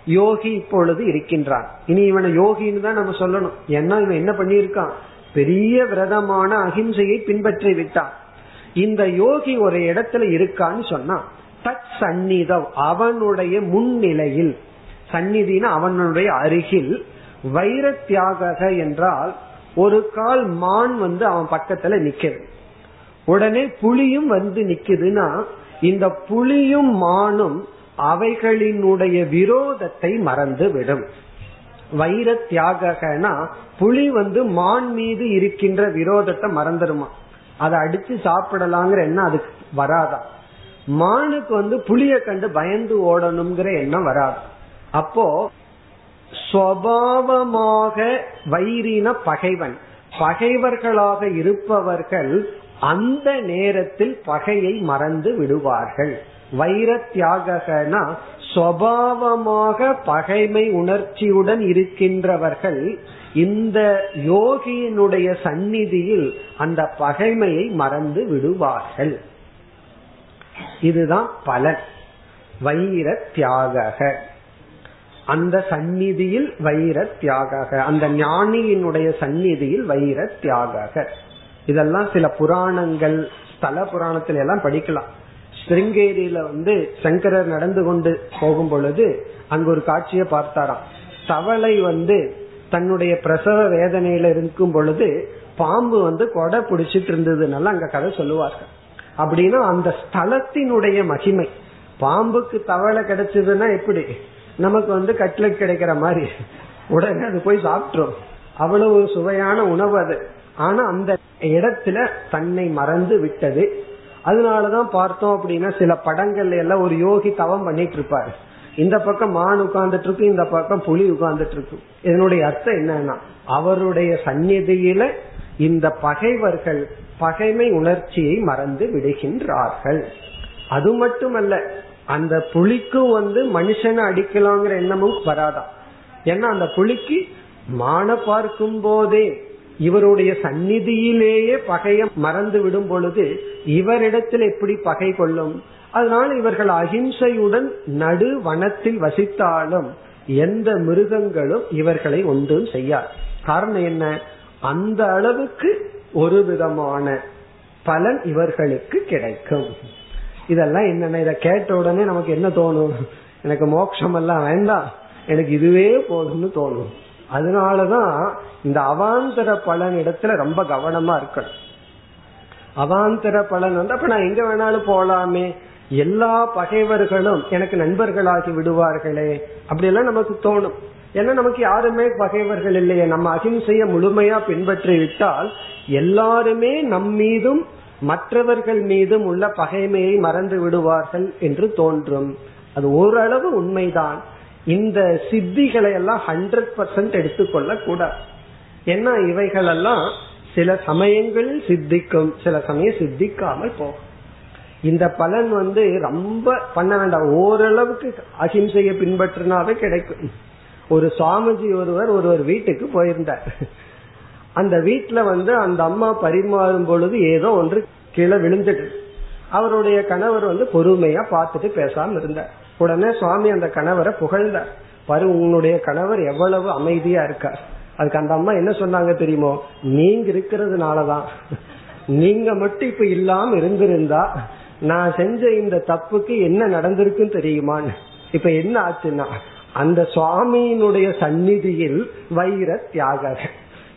S1: யோகி இப்பொழுது இருக்கின்றான். இனி இவனை யோகின்னு தான் நம்ம சொல்லணும். ஏன்னா இவன் என்ன பண்ணியிருக்கான்? பெரிய விரதமான அகிம்சையை பின்பற்றி விட்டான். இந்த யோகி ஒரு இடத்துல இருக்கான்னு சொன்னா தத் சந்நிதம் அவனுடைய முன்னிலையில். சந்நிதினா அவனுடைய அருகில். வைர தியாக என்றால் ஒரு கால் மான் வந்து அவன் பக்கத்துல நிக்குது. உடனே புலியும் வந்து நிக்குதுன்னா இந்த புலியும் மானும் அவைகளினுடைய விரோதத்தை மறந்து விடும். வைர தியாகனா புலி வந்து மான் மீது இருக்கின்ற விரோதத்தை மறந்துடுமா அதை அடிச்சு சாப்பிடலாங்கிற எண்ணம் அதுக்கு வராதா? மானுக்கு வந்து புளிய கண்டு பயந்து ஓடணுங்கிற எண்ணம் வராது. அப்போ சுவாவமாக வைரின பகைவன். பகைவர்களாக இருப்பவர்கள் அந்த நேரத்தில் பகையை மறந்து விடுவார்கள். வைர தியாகனா சுவாவமாக பகைமை உணர்ச்சியுடன் இருக்கின்றவர்கள் இந்த யோகியினுடைய சந்நிதியில் அந்த பகைமையை மறந்து விடுவார்கள். இதுதான் பலன். வைர தியாக அந்த சந்நிதியில் வைர தியாக அந்த ஞானியினுடைய சந்நிதியில் வைர தியாக இதெல்லாம் சில புராணங்கள் ஸ்தல புராணத்துல எல்லாம் படிக்கலாம். ஸ்ருங்கேரியில வந்து சங்கரர் நடந்து கொண்டு போகும் பொழுது அங்க ஒரு காட்சியை பார்த்தாராம். தவளை வந்து தன்னுடைய பிரசவ வேதனையில இருக்கும் பொழுது பாம்பு வந்து கொடை பிடிச்சிட்டு இருந்ததுனால அங்க கதை சொல்லுவார்கள். அப்படின்னா அந்த ஸ்தலத்தினுடைய மகிமை. பாம்புக்கு தவளை கிடைச்சதுன்னா எப்படி? நமக்கு வந்து கட்லெட் கிடைக்கிற மாதிரி. உடனே அது போய் சாப்பிட்டுரும். அவ்வளவு சுவையான உணவு அது. ஆனா அந்த இடத்துல தன்னை மறந்து விட்டது. அதனாலதான் பார்த்தோம் அப்படின்னா சில படங்கள்ல எல்லாம் ஒரு யோகி தவம் பண்ணிட்டு இருப்பாரு. இந்த பக்கம் மான் உட்கார்ந்துட்டு இருக்கு இந்த பக்கம் புலி உட்கார்ந்துட்டு இருக்கு. இதனுடைய அர்த்தம் என்னன்னா அவருடைய சந்நிதியில இந்த பகைவர்கள் பகைமை உணர்ச்சியை மறந்து விடுகின்றார்கள். அது மட்டுமல்ல அந்த புலிக்கும் வந்து மனுஷனை அடிக்கலாங்கிற எண்ணமும் வராதான் ஏன்னா அந்த புலிக்கு மான பார்க்கும் போதே இவருடைய சந்நிதியிலேயே பகைய மறந்து விடும் பொழுது இவரிடத்தில் எப்படி பகை கொள்ளும்? அதனால் இவர்கள் அகிம்சையுடன் நடு வனத்தில் வசித்தாலும் எந்த மிருகங்களும் இவர்களை ஒன்றும் செய்யாது. காரணம் என்ன? அந்த அளவுக்கு ஒரு விதமான பலன் இவர்களுக்கு கிடைக்கும். இதெல்லாம் என்னென்ன? இதை கேட்ட உடனே நமக்கு என்ன தோணும்? எனக்கு மோட்சம் எல்லாம் வேண்டாம். எனக்கு இதுவே போதும்னு தோணும். அதனாலதான் இந்த அவாந்தர பலன் இடத்துல ரொம்ப கவனமா இருக்கணும். அவாந்தர பலன் வந்து அப்ப நான் எங்க வேணாலும் போலாமே. எல்லா பகைவர்களும் எனக்கு நண்பர்களாகி விடுவார்களே. அப்படியெல்லாம் நமக்கு தோணும். ஏன்னா நமக்கு யாருமே பகைவர்கள் இல்லையே. நம்ம அகிம்சைய முழுமையா பின்பற்றி விட்டால் எல்லாருமே நம் மீதும் மற்றவர்கள் மீதும் உள்ள பகைமையை மறந்து விடுவார்கள் என்று தோன்றும். அது ஓரளவு உண்மைதான். இந்த சித்திகளை எல்லாம் ஹண்ட்ரட் பர்சன்ட் எடுத்துக்கொள்ள கூடாது. ஏன்னா இவைகள் எல்லாம் சில சமயங்களில் சித்திக்கும் சில சமயம் சித்திக்காமல் போகும். இந்த பலன் வந்து ரொம்ப பண்ண வேண்டாம். ஓரளவுக்கு அகிம்சையை பின்பற்றினாவே கிடைக்கும். ஒரு சுவாமிஜி ஒருவர் ஒருவர் வீட்டுக்கு போயிருந்தார். அந்த வீட்டுல வந்து அந்த அம்மா பரிமாறும் பொழுது ஏதோ ஒன்று கீழே விழுந்துட்டு அவருடைய கணவர் வந்து பொறுமையா பார்த்துட்டு பேசாம இருந்தார். உடனே சுவாமி அந்த கணவரை புகழ்ந்தார். பாரு உன்னுடைய கணவர் எவ்வளவு அமைதியா இருக்கார். அதுக்கு அந்த அம்மா என்ன சொன்னாங்க தெரியுமோ? நீங்க இருக்கிறதுனாலதான். நீங்க மட்டும் இப்ப இல்லாம இருந்திருந்தா நான் செஞ்ச இந்த தப்புக்கு என்ன நடந்திருக்குன்னு தெரியுமான்னு. இப்ப என்ன ஆச்சுன்னா அந்த சுவாமியினுடைய சந்நிதியில் வைர தியாகர்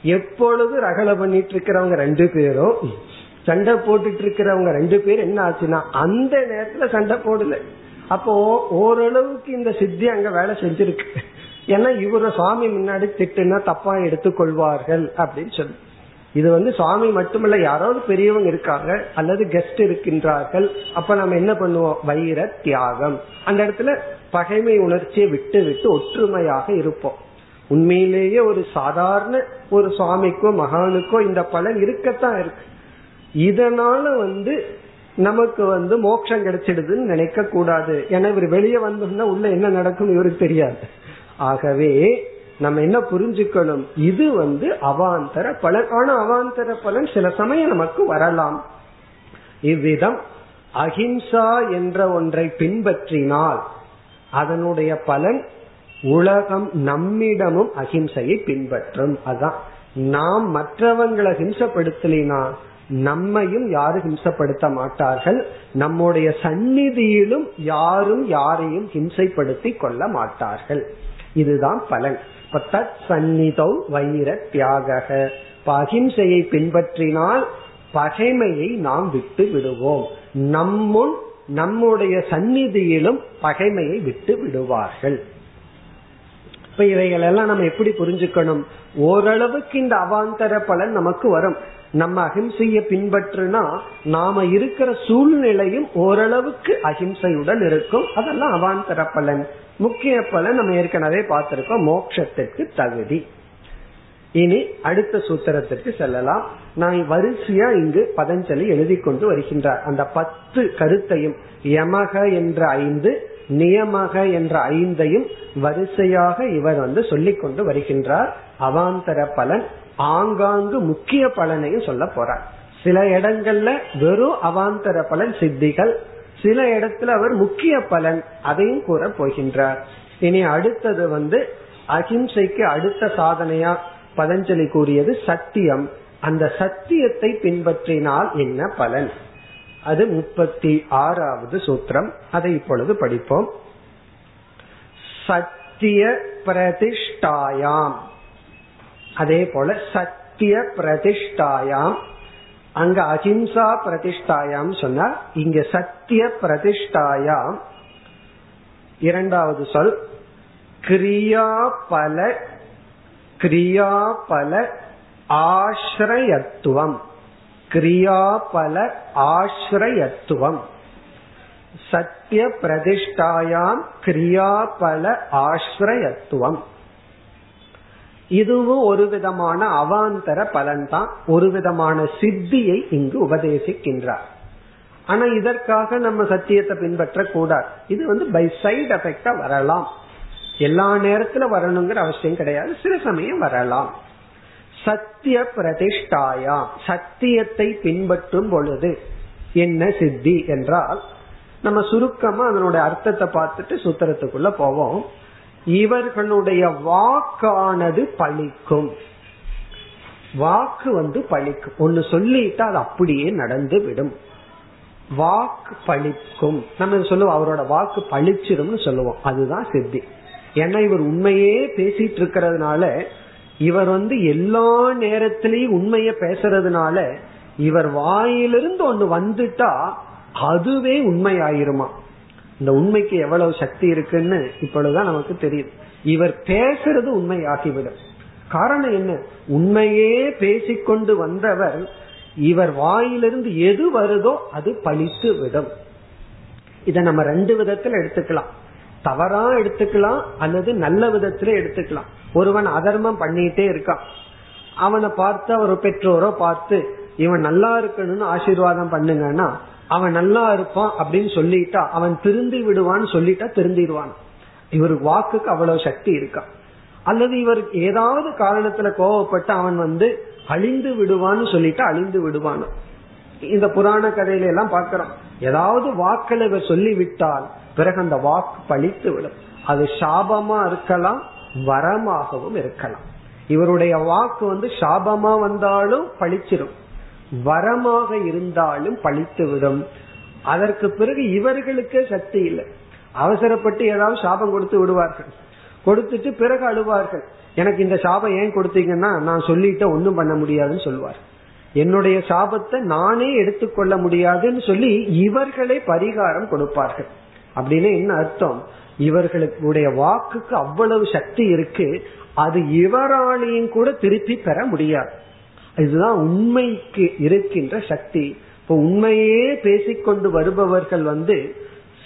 S1: எப்பொழுது ரகல பண்ணிட்டு இருக்கிறவங்க ரெண்டு பேரும் சண்டை போட்டுட்டு இருக்கிறவங்க ரெண்டு பேரும் என்ன ஆச்சுன்னா அந்த நேரத்துல சண்டை போடல. அப்போ ஓரளவுக்கு இந்த சித்தி அங்க வேலை செஞ்சிருக்கு. ஏன்னா இவர சுவாமி முன்னாடி திட்டுனா தப்பா எடுத்துக்கொள்வார்கள் அப்படின்னு சொல்லி. இது வந்து சுவாமி மட்டுமல்ல யாராவது பெரியவங்க இருக்காங்க அல்லது கெஸ்ட் இருக்கின்றார்கள் அப்ப நம்ம என்ன பண்ணுவோம்? வைர தியாகம். அந்த இடத்துல பகைமை உணர்ச்சியை விட்டு விட்டு ஒற்றுமையாக இருப்போம். உண்மையிலேயே ஒரு சாதாரண ஒரு சுவாமிக்கோ மகானுக்கோ இந்த பலன் இருக்கத்தான் இருக்கு. இதனால வந்து நமக்கு வந்து மோட்சம் கிடைச்சிடுதுன்னு நினைக்க கூடாது. ஏன்னா இவர் வெளியே வந்தோம்னா உள்ள என்ன நடக்கும் இவருக்கு தெரியாது. ஆகவே நம்ம என்ன புரிஞ்சுக்கணும்? இது வந்து அவாந்தர பலன். ஆனா அவாந்தர பலன் சில சமயம் நமக்கு வரலாம். இவ்விதம் அஹிம்சா என்ற ஒன்றை பின்பற்றினால் அதனுடைய பலன் உலகம் நம்மிடமும் அஹிம்சையை பின்பற்றும். அதான். நாம் மற்றவங்களை ஹிம்சப்படுத்தலினா நம்மையும் யாரும் ஹிம்சப்படுத்த மாட்டார்கள். நம்முடைய சந்நிதியிலும் யாரும் யாரையும் ஹிம்சைப்படுத்தி கொள்ள மாட்டார்கள். இதுதான் பலன். தத் சந்நிதௌ வைர தியாக அகிம்சையை பின்பற்றினால் பகைமையை நாம் விட்டு விடுவோம். நம்முன் நம்முடைய சந்நிதியிலும் பகைமையை விட்டு விடுவார்கள். இப்ப இவைகள் எல்லாம் நம்ம எப்படி புரிஞ்சுக்கணும்? ஓரளவுக்கு இந்த அவாந்தர பலன் நமக்கு வரும். நம்ம அகிம்சைய பின்பற்றுனா நாம இருக்கிற சூழ்நிலையும் ஓரளவுக்கு அகிம்சையுடன் இருக்கும். அதெல்லாம் அவாந்தர பலன். முக்கிய பலன் நம்ம ஏற்கனவே பார்த்திருக்கோம். மோட்சத்திற்கு தகுதி. இனி அடுத்த சூத்திரத்திற்கு செல்லலாம். நான் வரிசையா இங்கு பதஞ்சலி எழுதி கொண்டு வருகின்றார். அந்த பத்து கருத்தையும் யமக என்ற ஐந்து நியமக என்ற ஐந்தையும் வரிசையாக இவர் வந்து சொல்லிக் கொண்டு வருகின்றார். அவாந்தர பலன் ஆங்காங்கு முக்கிய பலனையும் சொல்ல போறார். சில இடங்கள்ல வெறும் அவாந்தர பலன் சித்திகள் சில இடத்துல அவர் முக்கிய பலன் அதையும் கூற போகின்றார். இனி அடுத்தது வந்து அகிம்சைக்கு அடுத்த சாதனையா பதஞ்சலி கூறியது சத்தியம். அந்த சத்தியத்தை பின்பற்றினால் என்ன பலன்? அது முப்பத்தி ஆறாவது சூத்திரம். அதை இப்பொழுது படிப்போம். சத்திய பிரதிஷ்டாயாம் அதே போல சத்திய பிரதிஷ்டாயாம் அங்க அஹிம்சா பிரதிஷ்டாயாம் சொன்னா இங்க சத்திய பிரதிஷ்டாயாம் இரண்டாவது சொல் கிரியாபல கிரியாபல ஆசிரயத்துவம். கிரியாபல ஆசிரியத்துவம் சத்திய பிரதிஷ்டாயாம் கிரியாபல ஆசிரியத்துவம் இதுவும் ஒரு விதமான அவாந்தர பலன்தான். ஒரு விதமான சித்தியை இங்கு உபதேசிக்கின்றார். ஆனா இதற்காக நம்ம சத்தியத்தை பின்பற்ற கூடாது இது வந்து பை சைடு எஃபெக்டா வரலாம். எல்லா நேரத்துல வரணுங்கிற அவசியம் கிடையாது. சில சமயம் வரலாம். சத்திய பிரதிஷ்டாயா? சத்தியத்தை பின்பற்றும் பொழுது என்ன சித்தி என்றால் நம்ம சுருக்கமா அதனுடைய அர்த்தத்தை பார்த்துட்டு சூத்திரத்துக்குள்ள போவோம். இவர்களுடைய வாக்கானது பழிக்கும். வாக்கு வந்து பழிக்கும். ஒன்னு சொல்லிட்டு அது அப்படியே நடந்து விடும். வாக்கு பழிக்கும். நம்ம சொல்லுவோம் அவரோட வாக்கு பழிச்சிடும் சொல்லுவோம். அதுதான் சித்தி. ஏன்னா இவர் உண்மையே பேசிட்டு இருக்கிறதுனால இவர் வந்து எல்லா நேரத்திலையும் உண்மைய பேசுறதுனால இவர் வாயிலிருந்து ஒண்ணு வந்துட்டா அதுவே உண்மை ஆயிருமா இந்த உண்மைக்கு எவ்வளவு சக்தி இருக்குன்னு இப்பொழுதுதான் நமக்கு தெரியுது. இவர் பேசுறது உண்மை ஆகிவிடும் காரணம் என்ன? உண்மையே பேசிக்கொண்டு வந்தவர் இவர் வாயிலிருந்து எது வருதோ அது பழித்து விடும் இத நம்ம ரெண்டு விதத்துல எடுத்துக்கலாம். தவறா எடுத்துக்கலாம் அல்லது நல்ல விதத்துல எடுத்துக்கலாம். ஒருவன் அதர்மம் பண்ணிட்டே இருக்கான். அவனை பார்த்து அவர் பெற்றோரோ பார்த்து இவன் நல்லா இருக்கணும்னு ஆசீர்வாதம் பண்ணுங்கன்னா அவன் நல்லா இருப்பான் அப்படின்னு சொல்லிட்டா அவன் திருந்தி விடுவான்னு சொல்லிட்டா திருந்திடுவான். இவர் வாக்குக்கு அவ்வளவு சக்தி இருக்கான் அல்லது இவர் ஏதாவது காரணத்துல கோவப்பட்டு அவன் வந்து அழிந்து விடுவான்னு சொல்லிட்டு அழிந்து விடுவான்? இந்த புராண கதையில எல்லாம் பாக்கிறோம் ஏதாவது வாக்களை இவர் சொல்லி விட்டால் பிறகு அந்த வாக்கு பழித்து விடும். அது சாபமா இருக்கலாம் வரமாகவும் இருக்கலாம். இவருடைய வாக்கு வந்து சாபமா வந்தாலும் பழிச்சிடும் வரமாக இருந்தாலும் பழித்து விடும். அதற்கு பிறகு இவர்களுக்கே சக்தி இல்லை. அவசரப்பட்டு ஏதாவது சாபம் கொடுத்து விடுவார்கள். கொடுத்துட்டு பிறகு அழுவார்கள். எனக்கு இந்த சாபம் ஏன் கொடுத்தீங்கன்னா நான் சொல்லிட்டு ஒன்னும் பண்ண முடியாதுன்னு சொல்லுவார். என்னுடைய சாபத்தை நானே எடுத்துக்கொள்ள முடியாதுன்னு சொல்லி இவர்களே பரிகாரம் கொடுப்பார்கள். அப்படின்னு என்ன அர்த்தம்? இவர்களுடைய வாக்குக்கு அவ்வளவு சக்தி இருக்கு அது இவராலையும் கூட திருப்பி பெற முடியாது. இதுதான் உண்மைக்கு இருக்கின்ற சக்தி. இப்போ உண்மையே பேசிக்கொண்டு வருபவர்கள் வந்து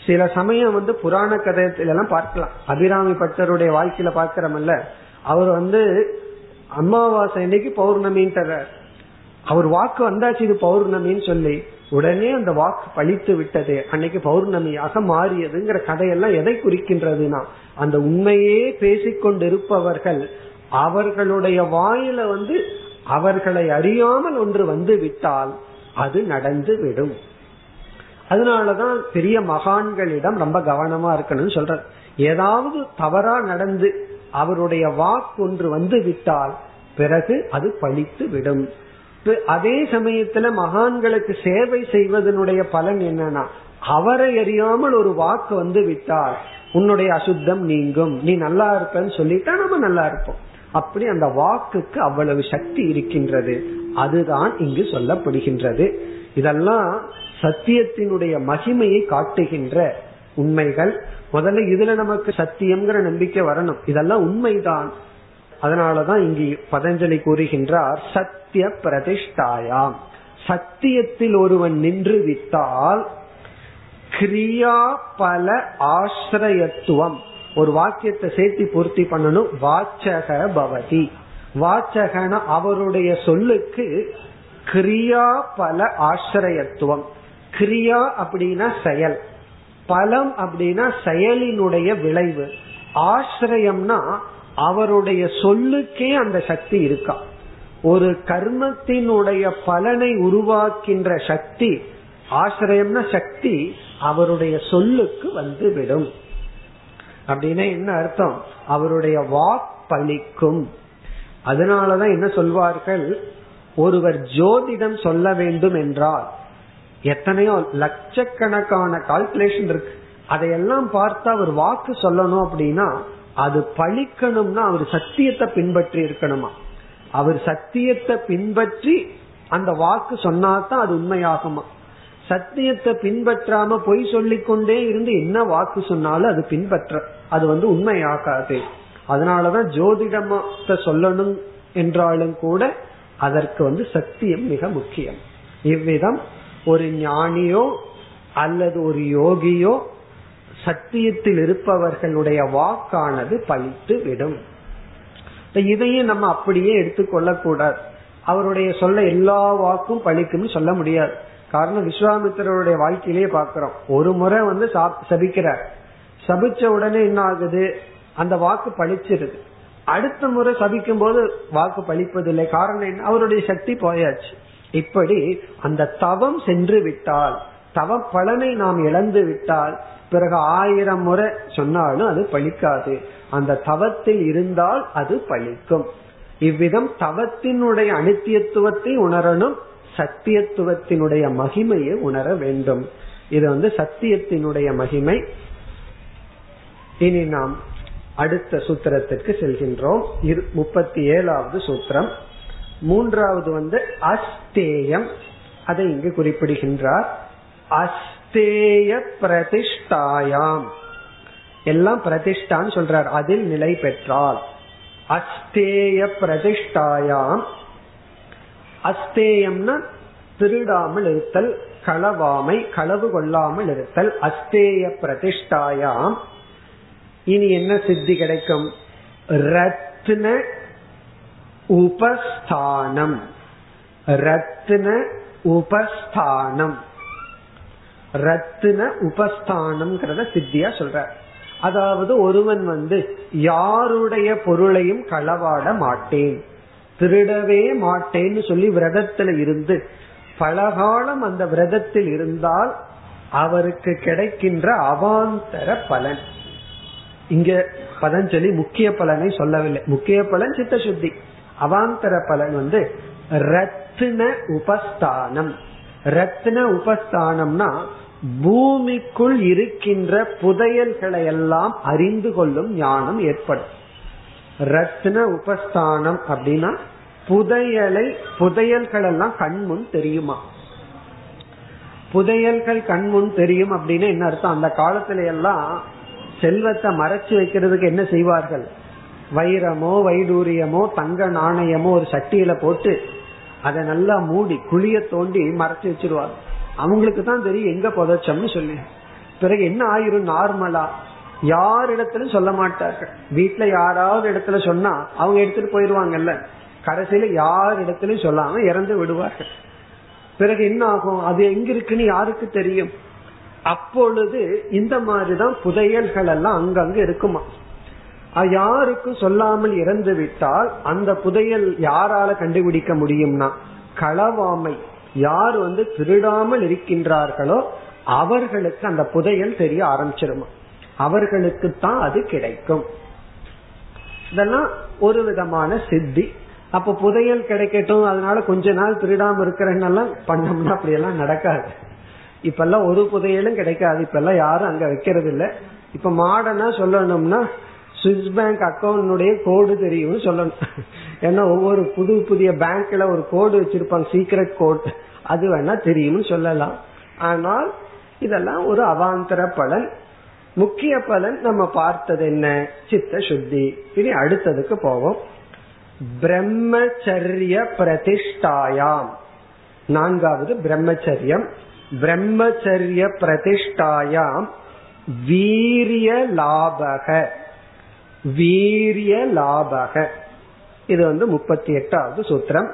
S1: சில சமயம் வந்து புராண கதையில எல்லாம் பார்க்கலாம். அபிராமி பட்டருடைய வாழ்க்கையில பாக்கிறமல்ல அவர் வந்து அமாவாசை இன்னைக்கு பௌர்ணமின்ற அவர் வாக்கு வந்தாச்சு இது பௌர்ணமின்னு சொல்லி. உடனே அந்த வாக்கு பழித்து விட்டது. அன்னைக்கு பௌர்ணமியாக மாறியதுங்கிற கதையெல்லாம் எதை குறிக்கின்றதுன்னா அந்த உண்மையே பேசிக்கொண்டிருப்பவர்கள் அவர்களுடைய வாயில வந்து அவர்களை அறியாமல் ஒன்று வந்து விட்டால் அது நடந்து விடும். அதனாலதான் பெரிய மகான்களிடம் ரொம்ப கவனமா இருக்கணும்னு சொல்ற ஏதாவது தவறா நடந்து அவருடைய வாக்கு ஒன்று வந்து விட்டால் பிறகு அது பழித்து விடும். அதே சமயத்துல மகான்களுக்கு சேவை செய்வதனுடைய பலன் என்னன்னா அவரை அறியாமல் ஒரு வாக்கு வந்து விட்டால் உன்னுடைய அசுத்தம் நீங்கும். நீ நல்லா இருப்பன்னு சொல்லிட்டா நம்ம நல்லா இருப்போம். அப்படி அந்த வாக்குக்கு அவ்வளவு சக்தி இருக்கின்றது. அதுதான் இங்கு சொல்லப்படுகின்றது. இதெல்லாம் சத்தியத்தினுடைய மகிமையை காட்டுகின்ற உண்மைகள். முதல்ல இதுல நமக்கு சத்தியம்ங்கிற நம்பிக்கை வரணும். இதெல்லாம் உண்மைதான். அதனாலதான் இங்கு பதஞ்சலி கூறுகின்றார் சத்திய பிரதிஷ்டாயாம். சத்தியத்தில் ஒருவன் நின்று விட்டால் கிரியா பல ஆசிரியத்துவம். ஒரு வாக்கியத்தை சேர்த்தி பூர்த்தி பண்ணணும். வாச்சக பவதி. வாச்சகன அவருடைய சொல்லுக்கு கிரியா பல ஆசிரியத்துவம். கிரியா அப்படின்னா செயல். பலம் அப்படின்னா செயலினுடைய விளைவு. ஆசிரியம்னா அவருடைய சொல்லுக்கே அந்த சக்தி இருக்கா? ஒரு கர்மத்தினுடைய பலனை உருவாக்கின்ற சக்தி ஆசிரியம்னா சக்தி அவருடைய சொல்லுக்கு வந்து விடும் அப்படின்னா என்ன அர்த்தம்? அவருடைய வாக் பலிக்கும் அதனாலதான் என்ன சொல்வார்கள்? ஒருவர் ஜோதிடம் சொல்ல வேண்டும் என்றால் எத்தனையோ லட்சக்கணக்கான கால்குலேஷன் இருக்கு. அதையெல்லாம் பார்த்து அவர் வாக்கு சொல்லணும் அப்படின்னா அது பழிக்கணும்னா அவர் சத்தியத்தை பின்பற்றி இருக்கணுமா? அவர் சத்தியத்தை பின்பற்றி அந்த வாக்கு சொன்னாதான் அது உண்மையாகுமா? சத்தியத்தை பின்பற்றாம பொய் சொல்லிக்கொண்டே இருந்து என்ன வாக்கு சொன்னாலும் அது பின்பற்ற அது வந்து உண்மையாகாது. அதனாலதான் ஜோதிடமத்தை சொல்லணும் என்றாலும் கூட அதற்கு வந்து சத்தியம் மிக முக்கியம். இவ்விதம் ஒரு ஞானியோ அல்லது ஒரு யோகியோ சத்தியத்தில் இருப்பவர்களுடைய வாக்கானது பழித்து விடும் இதையும் நம்ம அப்படியே எடுத்துக்கொள்ள கூடாது. அவருடைய சொல்ல எல்லா வாக்கும் பழிக்கும்னு சொல்ல முடியாது. காரணம் விஸ்வாமித்திரருடைய வாழ்க்கையிலேயே பாக்கிறோம் ஒரு முறை வந்து சபிக்கிறார். சபிச்ச உடனே என்ன ஆகுது? அந்த வாக்கு பழிச்சிருது. அடுத்த முறை சபிக்கும் போது வாக்கு பழிப்பதில்லை. காரணம் என்ன? அவருடைய சக்தி போயாச்சு. இப்படி அந்த தவம் சென்று விட்டால் தவ பலனை நாம் இழந்து விட்டால் பிறகு ஆயிரம் முறை சொன்னாலும் அது பழிக்காது. அந்த தவத்தில் இருந்தால் அது பழிக்கும். இவ்விதம் தவத்தினுடைய அனித்தியத்துவத்தை உணரணும் சத்தியத்துவத்தினுடைய மகிமையை உணர வேண்டும். இது வந்து சத்தியத்தினுடைய மகிமை. இனி நாம் அடுத்த சூத்திரத்திற்கு செல்கின்றோம். முப்பத்தி ஏழாவது சூத்திரம். மூன்றாவது வந்து அஸ்தேயம். அதை இங்கு குறிப்பிடுகின்றார். அஸ் அஸ்தேய பிரதிஷ்டாயாம். எல்லாம் பிரதிஷ்டான்னு சொல்றார். அதில் நிலை பெற்றால். அஸ்தேய பிரதிஷ்டாயாம். அஸ்தேயம்னா திருடாமல் இருத்தல் களவாமை களவு கொள்ளாமல் இருத்தல். அஸ்தேய பிரதிஷ்டாயாம். இனி என்ன சித்தி கிடைக்கும்? ரத்ன உபஸ்தானம். ரத்ன உபஸ்தானம். ரத்தின உபஸ்தானம்ங்கிறத சித்தியா சொல்ற அதாவது ஒருவன் வந்து யாருடைய பொருளையும் களவாட மாட்டேன். திருடவே மாட்டேன்னு சொல்லி விரதத்துல இருந்து பலகாலம் அந்த விரதத்தில் இருந்தால் அவருக்கு கிடைக்கின்ற அவாந்தர பலன். இங்க பதஞ்சலி முக்கிய பலனை சொல்லவில்லை. முக்கிய பலன் சித்த சுத்தி அவாந்தர பலன் வந்து ரத்தின உபஸ்தானம். ரத்ன உபஸ்தானம்னா பூமிக்குள் இருக்கின்ற புதையல்களை எல்லாம் அறிந்து கொள்ளும் ஞானம் ஏற்படும். ரத்ன உபஸ்தானம் அப்படின்னா புதையலை புதையல்கள் எல்லாம் கண்முன் தெரியுமா? புதையல்கள் கண்முன் தெரியும் அப்படின்னு என்ன அர்த்தம்? அந்த காலத்துல எல்லாம் செல்வத்தை மறைச்சு வைக்கிறதுக்கு என்ன செய்வார்கள்? வைரமோ வைடூரியமோ தங்க நாணயமோ ஒரு சட்டியில போட்டு அதை நல்லா மூடி குழிய தோண்டி மறைச்சு வச்சிருவாங்க அவங்களுக்கு தான் தெரியும் எங்க புதைச்சோம்னு சொல்லி. பிறகு என்ன ஆயிரும் நார்மலா யார் இடத்துலயும் சொல்ல மாட்டார்கள். வீட்டுல யாராவது இடத்துல சொன்னா அவங்க எடுத்துட்டு போயிருவாங்கல்ல. கடைசியில யார் இடத்துலயும் சொல்லாம இறந்து விடுவார்கள். பிறகு என்ன ஆகும்? அது எங்க இருக்குன்னு யாருக்கு தெரியும்? அப்பொழுது இந்த மாதிரிதான் புதையல்கள் எல்லாம் அங்கங்க இருக்குமா? யாருக்கும் சொல்லாமல் இறந்து விட்டால் அந்த புதையல் யாரால கண்டுபிடிக்க முடியும்னா களவாமை. யார் வந்து திருடாமல் இருக்கின்றார்களோ அவர்களுக்கு அந்த புதையல் தெரிய ஆரம்பிச்சிருமா. அவர்களுக்கு தான் அது கிடைக்கும். இதெல்லாம் ஒரு விதமான சித்தி. அப்ப புதையல் கிடைக்கட்டும் அதனால கொஞ்ச நாள் திருடாம இருக்கிறேன்னெல்லாம் பண்ணோம்னா அப்படியெல்லாம் நடக்காது. இப்ப எல்லாம் ஒரு புதையலும் கிடைக்காது. இப்ப எல்லாம் யாரும் அங்க வைக்கிறது இல்ல இப்ப மாடர்னா சொல்லணும்னா சுவிஸ் பேங்க் அக்கௌண்ட் கோடு தெரியும் சொல்லணும். ஏன்னா ஒவ்வொரு புது புதிய பேங்க்ல ஒரு கோடு வச்சிருப்பாங்க சீக்ரெட் கோட் அது வேணா தெரியும்னு சொல்லலாம். ஆனால் இதெல்லாம் ஒரு அவாந்தர பலன். முக்கிய பலன் நம்ம பார்த்தது என்ன? சித்த சுத்தி. இனி அடுத்ததுக்கு போவோம். பிரம்மச்சரிய பிரதிஷ்டாயாம். நான்காவது பிரம்மச்சரியம். பிரம்மச்சரிய பிரதிஷ்டாயாம். வீரிய லாபக. வீரிய லாபக. இது வந்து முப்பத்தி எட்டாவது சூத்திரம்.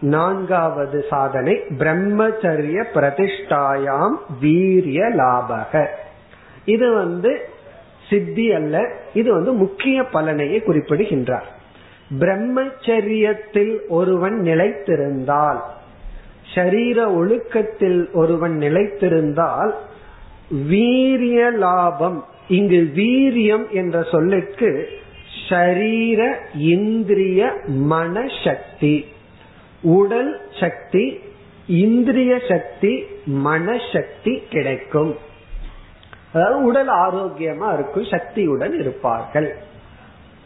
S1: நான்காவது சாதனை பிரம்மச்சரிய பிரதிஷ்டாயாம் வீரிய லாபக. இது வந்து சித்தி அல்ல இது வந்து முக்கிய பலனையை குறிப்பிடுகின்றார். பிரம்மச்சரியத்தில் ஒருவன் நிலைத்திருந்தால் ஷரீர ஒழுக்கத்தில் ஒருவன் நிலைத்திருந்தால் வீரிய லாபம் இங்கு வீரியம் என்ற சொல்லுக்கு ஷரீர இந்திரிய மனசக்தி உடல் சக்தி இந்திரிய சக்தி மனசக்தி கிடைக்கும். அதாவது உடல் ஆரோக்கியமா இருக்கும் சக்தியுடன் இருப்பார்கள்.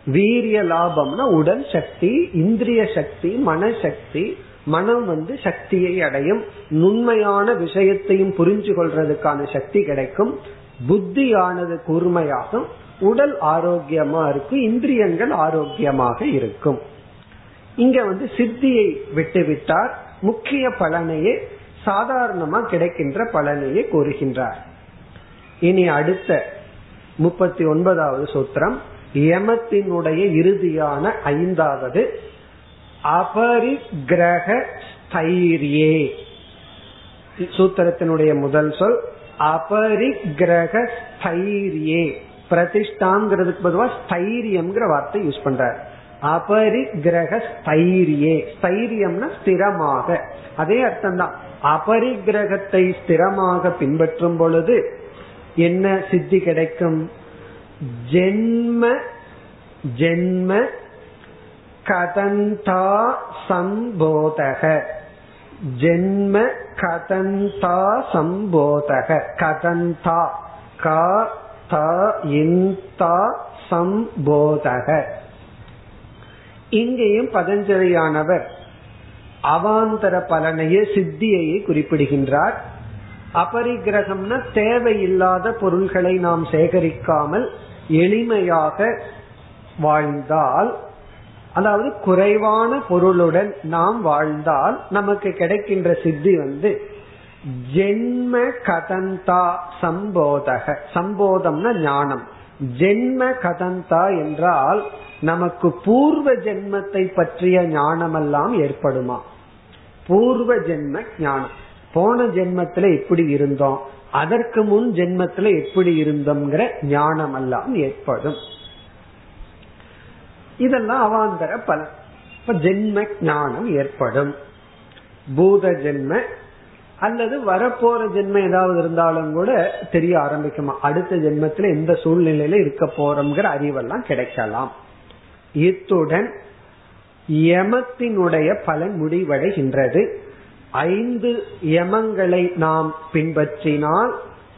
S1: வீரிய லாபம்னா உடல் சக்தி இந்திரிய சக்தி மனசக்தி மனம் வந்து சக்தியை அடையும். நுண்மையான விஷயத்தையும் புரிஞ்சு கொள்றதுக்கான சக்தி கிடைக்கும். புத்தியானது கூர்மையாகும் உடல் ஆரோக்கியமா இருக்கும் இந்திரியங்கள் ஆரோக்கியமாக இருக்கும். இங்க வந்து சித்தியை விட்டுவிட்டார். முக்கிய பலனையே சாதாரணமா கிடைக்கின்ற பலனையே கூறுகின்றார். இனி அடுத்த முப்பத்தி ஒன்பதாவது சூத்திரம் யமத்தினுடைய இறுதியான ஐந்தாவது அபரிகிரக ஸ்தைரியே. சூத்திரத்தினுடைய முதல் சொல் அபரிகிரக ஸ்தைரியே பிரதிஷ்டாங்கிறதுக்கு பொதுவா ஸ்தைரியம்ங்கிற வார்த்தை யூஸ் பண்றாரு. அபரிக்கிரக ஸ்தைரியே ஸ்தைரியம்னா ஸ்திரமாக. அதே அர்த்தம் தான் அபரிக்கிரகத்தை ஸ்திரமாக பின்பற்றும் பொழுது என்ன சித்தி கிடைக்கும்? ஜென்ம ஜென்ம கதந்தா சம்போதக. ஜென்ம கதந்தா சம்போதக. கதந்தா கா த இந்தா சம்போதக. இங்கேயும் பதஞ்சலியானவர் அவாந்தர பலனையே சித்தியையே குறிப்பிடுகின்றார். அபரிகிரகம்னா தேவையில்லாத பொருள்களை நாம் சேகரிக்காமல் எளிமையாக வாழ்ந்தால் அதாவது குறைவான பொருளுடன் நாம் வாழ்ந்தால் நமக்கு கிடைக்கின்ற சித்தி வந்து ஜென்ம கதந்தா சம்போதக. சம்போதம்னா ஞானம். ஜென்ம கதந்தா என்றால் நமக்கு பூர்வ ஜென்மத்தை பற்றிய ஞானமெல்லாம் ஏற்படுமா? பூர்வ ஜென்ம ஞானம். போன ஜென்மத்துல எப்படி இருந்தோம். அதற்கு முன் ஜென்மத்துல எப்படி இருந்தோம்ங்கிற ஞானம் எல்லாம் ஏற்படும். இதெல்லாம் அவாந்தர பலன். இப்ப ஜென்ம ஞானம் ஏற்படும். பூத ஜென்ம அல்லது வரப்போற ஜென்மம் ஏதாவது இருந்தாலும் கூட தெரிய ஆரம்பிக்குமா? அடுத்த ஜென்மத்துல எந்த சூழ்நிலையில இருக்க போறோம்ங்கிற அறிவெல்லாம் கிடைக்கலாம். இத்துடன் யமத்தினுடைய பலன் முடிவடைகின்றது. ஐந்து யமங்களை நாம் பின்பற்றினால்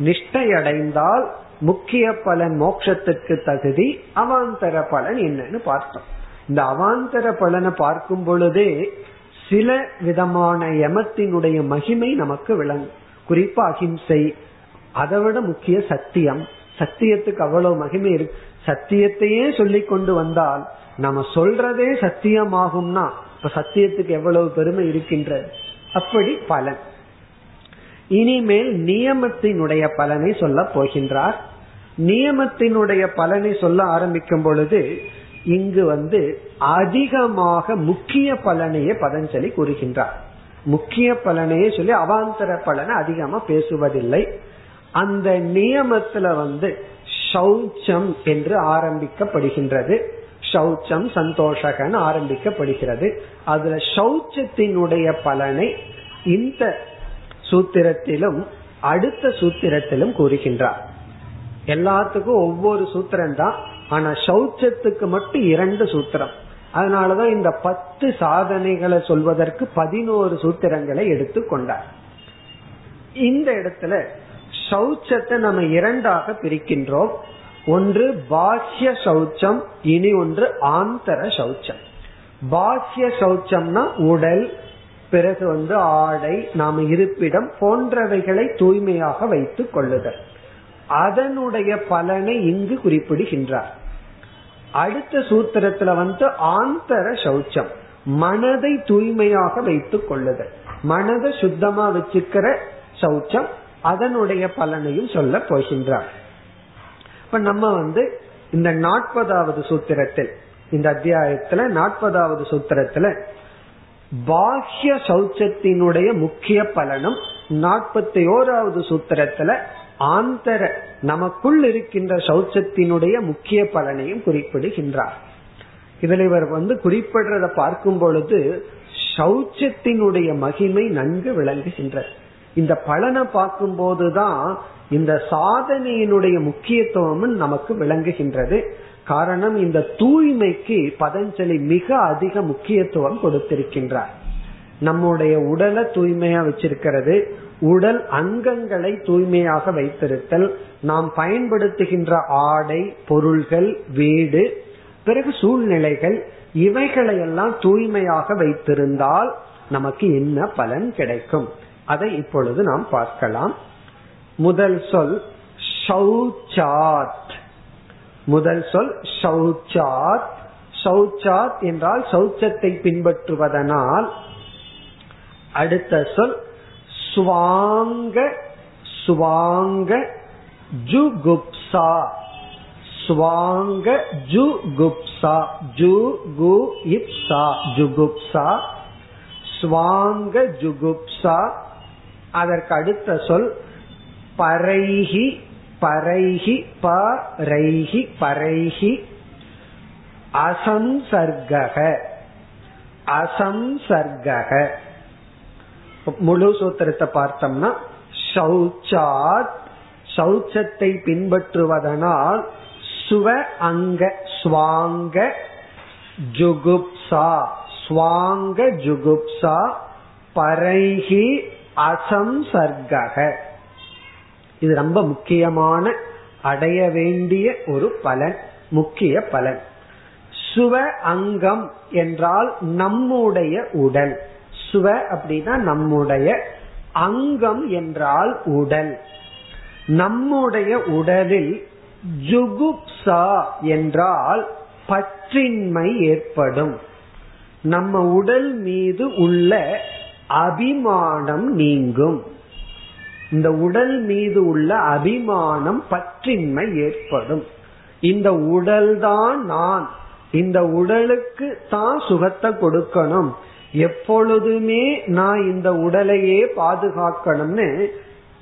S1: நிஷ்டையடைந்தால் முக்கிய பலன் மோட்சத்துக்கு தகுதி அவாந்தர பலன் என்னன்னு பார்த்தோம். இந்த அவாந்தர பலனை பார்க்கும் பொழுதே சில விதமான யமத்தினுடைய மகிமை நமக்கு விளங்கும். குறிப்பா அகிம்சை அதை விட முக்கிய சத்தியம். சத்தியத்துக்கு அவ்வளவு மகிமை இருக்கு. சத்தியத்தையே சொல்லி கொண்டு வந்தால் நம்ம சொல்றதே சத்தியமாகும்னா இப்ப சத்தியத்துக்கு எவ்வளவு பெருமை இருக்கின்றது? அப்படி பலன். இனிமேல் நியமத்தினுடைய பலனை சொல்ல போகின்றார். நியமத்தினுடைய பலனை சொல்ல ஆரம்பிக்கும் பொழுது இங்கு வந்து அதிகமாக முக்கிய பலனையே பதஞ்சலி கூறுகின்றார். முக்கிய பலனையே சொல்லி அவாந்தர பலனை அதிகமா பேசுவதில்லை. அந்த நியமத்துல வந்து சௌச்சம் என்று ஆரம்பிக்கப்படுகின்றது. சௌச்சம் சந்தோஷகன் ஆரம்பிக்கப்படுகிறது. அதுல சௌச்சத்தினுடைய பலனை இந்த சூத்திரத்திலும் அடுத்த சூத்திரத்திலும் கூறுகின்றார். எல்லாத்துக்கும் ஒவ்வொரு சூத்திரம் தான் ஆனா சௌச்சத்துக்கு மட்டும் இரண்டு சூத்திரம். அதனாலதான் இந்த பத்து சாதனைகளை சொல்வதற்கு பதினோரு சூத்திரங்களை எடுத்து கொண்டார். இந்த இடத்துல சௌச்சத்தை நம்ம இரண்டாக பிரிக்கின்றோம். ஒன்று பாஹ்ய சௌச்சம் இனி ஒன்று ஆந்தர சௌச்சம் பாஹ்ய சௌச்சம்னா உடல் பிறகு வந்து ஆடை நாம் இருப்பிடம் போன்றவைகளை தூய்மையாக வைத்துக் கொள்ளுதல். அதனுடைய பலனை இங்கு குறிப்பிடுகின்றார். அடுத்த சூத்திரத்துல வந்து ஆந்தர சௌச்சம் மனதை தூய்மையாக வைத்துக் கொள்ளுதல். மனதை சுத்தமா வச்சுக்கிற சௌச்சம் அதனுடைய பலனையும் சொல்ல போகின்றார். இப்ப நம்ம வந்து இந்த நாற்பதாவது சூத்திரத்தில் இந்த அத்தியாயத்துல நாற்பதாவது சூத்திரத்துல பாஹ்ய சௌச்சத்தினுடைய முக்கிய பலனும் நாற்பத்தி ஓராவது சூத்திரத்துல ஆந்தர நமக்குள் இருக்கின்ற சௌச்சத்தினுடைய முக்கிய பலனையும் குறிப்பிடுகின்றார். இதுல இவர் வந்து குறிப்பிடுறத பார்க்கும் பொழுது சௌச்சத்தினுடைய மகிமை நன்கு விளங்குகின்றது. இந்த பலனை பார்க்கும் போதுதான் இந்த சாதனையினுடைய முக்கியத்துவம் நமக்கு விளங்குகின்றது. காரணம் இந்த தூய்மைக்கு பதஞ்சலி மிக அதிக முக்கியத்துவம் கொடுத்திருக்கின்றார். நம்முடைய உடலை தூய்மையா வச்சிருக்கிறது. உடல் அங்கங்களை தூய்மையாக வைத்திருத்தல். நாம் பயன்படுத்துகின்ற ஆடை பொருள்கள் வீடு பிறகு சூழ்நிலைகள் இவைகளையெல்லாம் தூய்மையாக வைத்திருந்தால் நமக்கு என்ன பலன் கிடைக்கும்? அதை இப்பொழுது நாம் பார்க்கலாம். முதல் சொல் சௌச்சாத் முதல் சொல் சௌச்சாத் சௌச்சாத் என்றால் சௌச்சத்தை பின்பற்றுவதனால். அடுத்த சொல் சுவாங்க சுவாங்க ஜுகுப்சா. சுவாங்க ஜுகுப்சா ஜு இப்சா ஜுகுப்சா. ஸ்வாங்க ஜுகுப்சா. அதற்கு அடுத்த சொல் பரைஹி பரைஹி பரைஹி பரைஹி அசம்சர்கக. அசம்சர்கக. முழு சூத்திரத்தை பார்த்தோம்னா சௌச்சாத் சௌச்சத்தை பின்பற்றுவதனால் சுவ அங்க ஸ்வாங்க ஜுகுப்சா சுவாங்க ஜுகுப்சா பரைஹி அசம்சர்கக. இது ரொம்ப முக்கியமான அடைய வேண்டிய ஒரு பலன் முக்கிய பலன். சுவ அங்கம் என்றால் நம்முடைய உடல். சுவ அப்படின்னா நம்முடைய அங்கம் என்றால் உடல். நம்முடைய உடலில் ஜுகுப்சா என்றால் பற்றின்மை ஏற்படும். நம்ம உடல் மீது உள்ள அபிமானம் நீங்கும். இந்த உடல் மீது உள்ள அபிமானம் பற்றின்மை ஏற்படும். இந்த உடல் தான் நான். இந்த உடலுக்கு தான் சுகத்தை கொடுக்கணும். எப்பொழுதுமே நான் இந்த உடலையே பாதுகாக்கணும்னு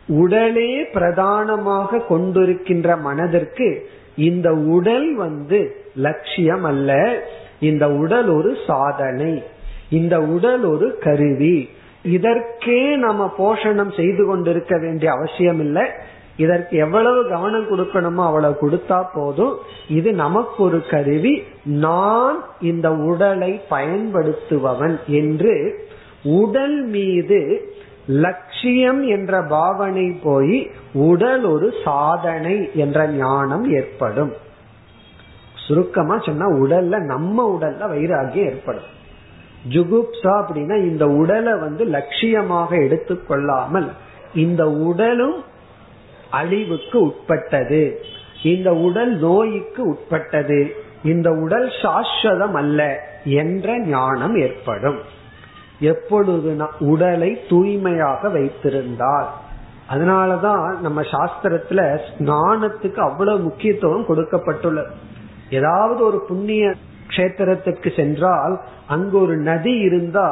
S1: உடலே பிரதானமாக கொண்டிருக்கின்ற மனதிற்கு இந்த உடல் வந்து லட்சியம் அல்ல இந்த உடல் ஒரு சாதனை. இந்த உடல் ஒரு கருவி. இதற்கே நம்ம போஷணம் செய்து கொண்டிருக்க வேண்டிய அவசியம் இல்லை இதற்கு எவ்வளவு கவனம் கொடுக்கணுமோ அவ்வளவு கொடுத்தா போதும். இது நமக்கு ஒரு கருவி. நான் இந்த உடலை பயன்படுத்துபவன் என்று உடல் மீது லட்சியம் என்ற பாவனை போய் உடல் ஒரு சாதனை என்ற ஞானம் ஏற்படும். சுருக்கமா சொன்னா உடல்ல நம்ம உடல்ல வைராகியம் ஏற்படும். ஜுகுப்சா அப்படின்னா இந்த உடலை வந்து லட்சியமாக எடுத்துக்கொள்ளாமல் இந்த உடலும் அழிவுக்கு உட்பட்டது. இந்த உடல் நோய்க்கு உட்பட்டது. இந்த உடல் சாஸ்வதம் அல்ல என்ற ஞானம் ஏற்படும். எப்பொழுது உடலை தூய்மையாக வைத்திருந்தால் அதனாலதான் நம்ம சாஸ்திரத்துல ஸ்நானத்துக்கு அவ்வளவு முக்கியத்துவம் கொடுக்கப்பட்டுள்ளது. ஏதாவது ஒரு புண்ணிய கஷேத்திரத்துக்கு சென்றால் அங்க ஒரு நதி இருந்தா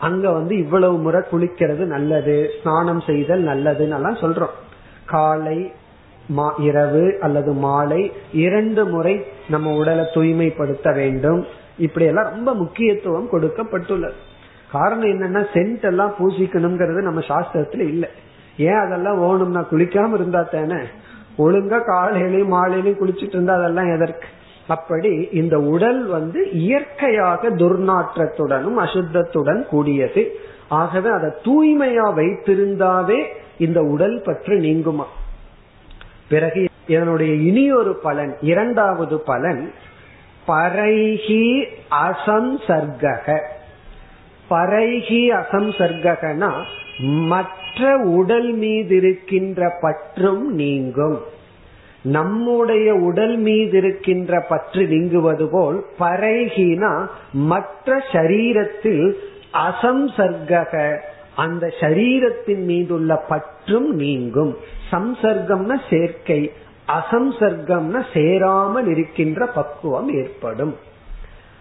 S1: அங்க வந்து இவ்வளவு முறை குளிக்கிறது நல்லது ஸ்நானம் செய்தல் நல்லதுன்னு சொல்றோம். காலை இரவு அல்லது மாலை இரண்டு முறை நம்ம உடலை தூய்மைப்படுத்த வேண்டும். இப்படி எல்லாம் ரொம்ப முக்கியத்துவம் கொடுக்கப்பட்டுள்ளது. காரணம் என்னன்னா சென்ட் எல்லாம் பூசிக்கணுங்கிறது நம்ம சாஸ்திரத்துல இல்லை. ஏன் அதெல்லாம் ஓணும்னா குளிக்காம இருந்தா தானே? ஒழுங்கா காலையிலயும் மாலையிலயும் குளிச்சுட்டு இருந்தா அதெல்லாம் எதற்கு? அப்படி இந்த உடல் வந்து இயற்கையாக துர்நாற்றத்துடனும் அசுத்தத்துடன் கூடியது. ஆகவே அதை தூய்மையா வைத்திருந்தாவே இந்த உடல் பற்று நீங்குமா? பிறகு இதனுடைய இனி ஒரு பலன் இரண்டாவது பலன் பரைகி அசம்சர்கக பரைகி அசம்சர்கனா மற்ற உடல் மீது இருக்கின்ற பற்றும் நீங்கும். நம்முடைய உடல் மீது இருக்கின்ற பற்று நீங்குவது போல் பரைகினா மற்ற சரீரத்தில் அசம்சர்க அந்த சரீரத்தின் மீதுள்ள பற்றும் நீங்கும். சம்சர்க்கம்னா சேர்க்கை அசம்சர்க்கம்னா சேராமல் இருக்கின்ற பக்குவம் ஏற்படும்.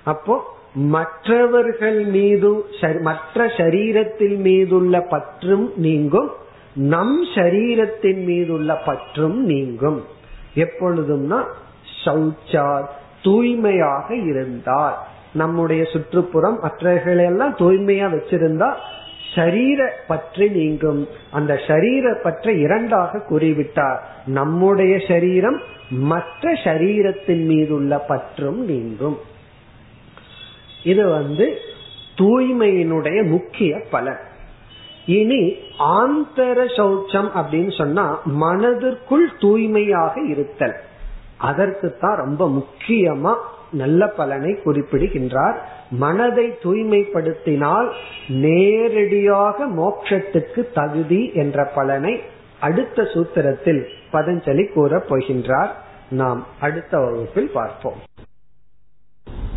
S1: அப்போ மற்றவர்கள் மீது மற்ற சரீரத்தில் மீதுள்ள பற்றும் நீங்கும் நம் சரீரத்தின் மீதுள்ள பற்றும் நீங்கும். எப்பொழுதும்னா சௌச்சார் தூய்மையாக இருந்தால் நம்முடைய சுற்றுப்புறம் மற்றவர்களெல்லாம் தூய்மையா வச்சிருந்தா சரீர பற்றி நீங்கும். அந்த சரீர பற்றை இரண்டாக கூறிவிட்டார். நம்முடைய சரீரம் மற்ற சரீரத்தின் மீதுள்ள பற்றும் நீங்கும். இது வந்து தூய்மையினுடைய முக்கிய பலன். இனி ஆந்தர சௌச்சம் அப்படின்னு சொன்னா மனதிற்குள் தூய்மையாக இருத்தல். அதற்கு தான் ரொம்ப முக்கியமா நல்ல பலனை குறிப்பிடுகின்றார். மனதை தூய்மைப்படுத்தினால் நேரடியாக மோட்சத்துக்கு தகுதி என்ற பலனை அடுத்த சூத்திரத்தில் பதஞ்சலி கூறப் போகின்றார். நாம் அடுத்த வகுப்பில் பார்ப்போம்.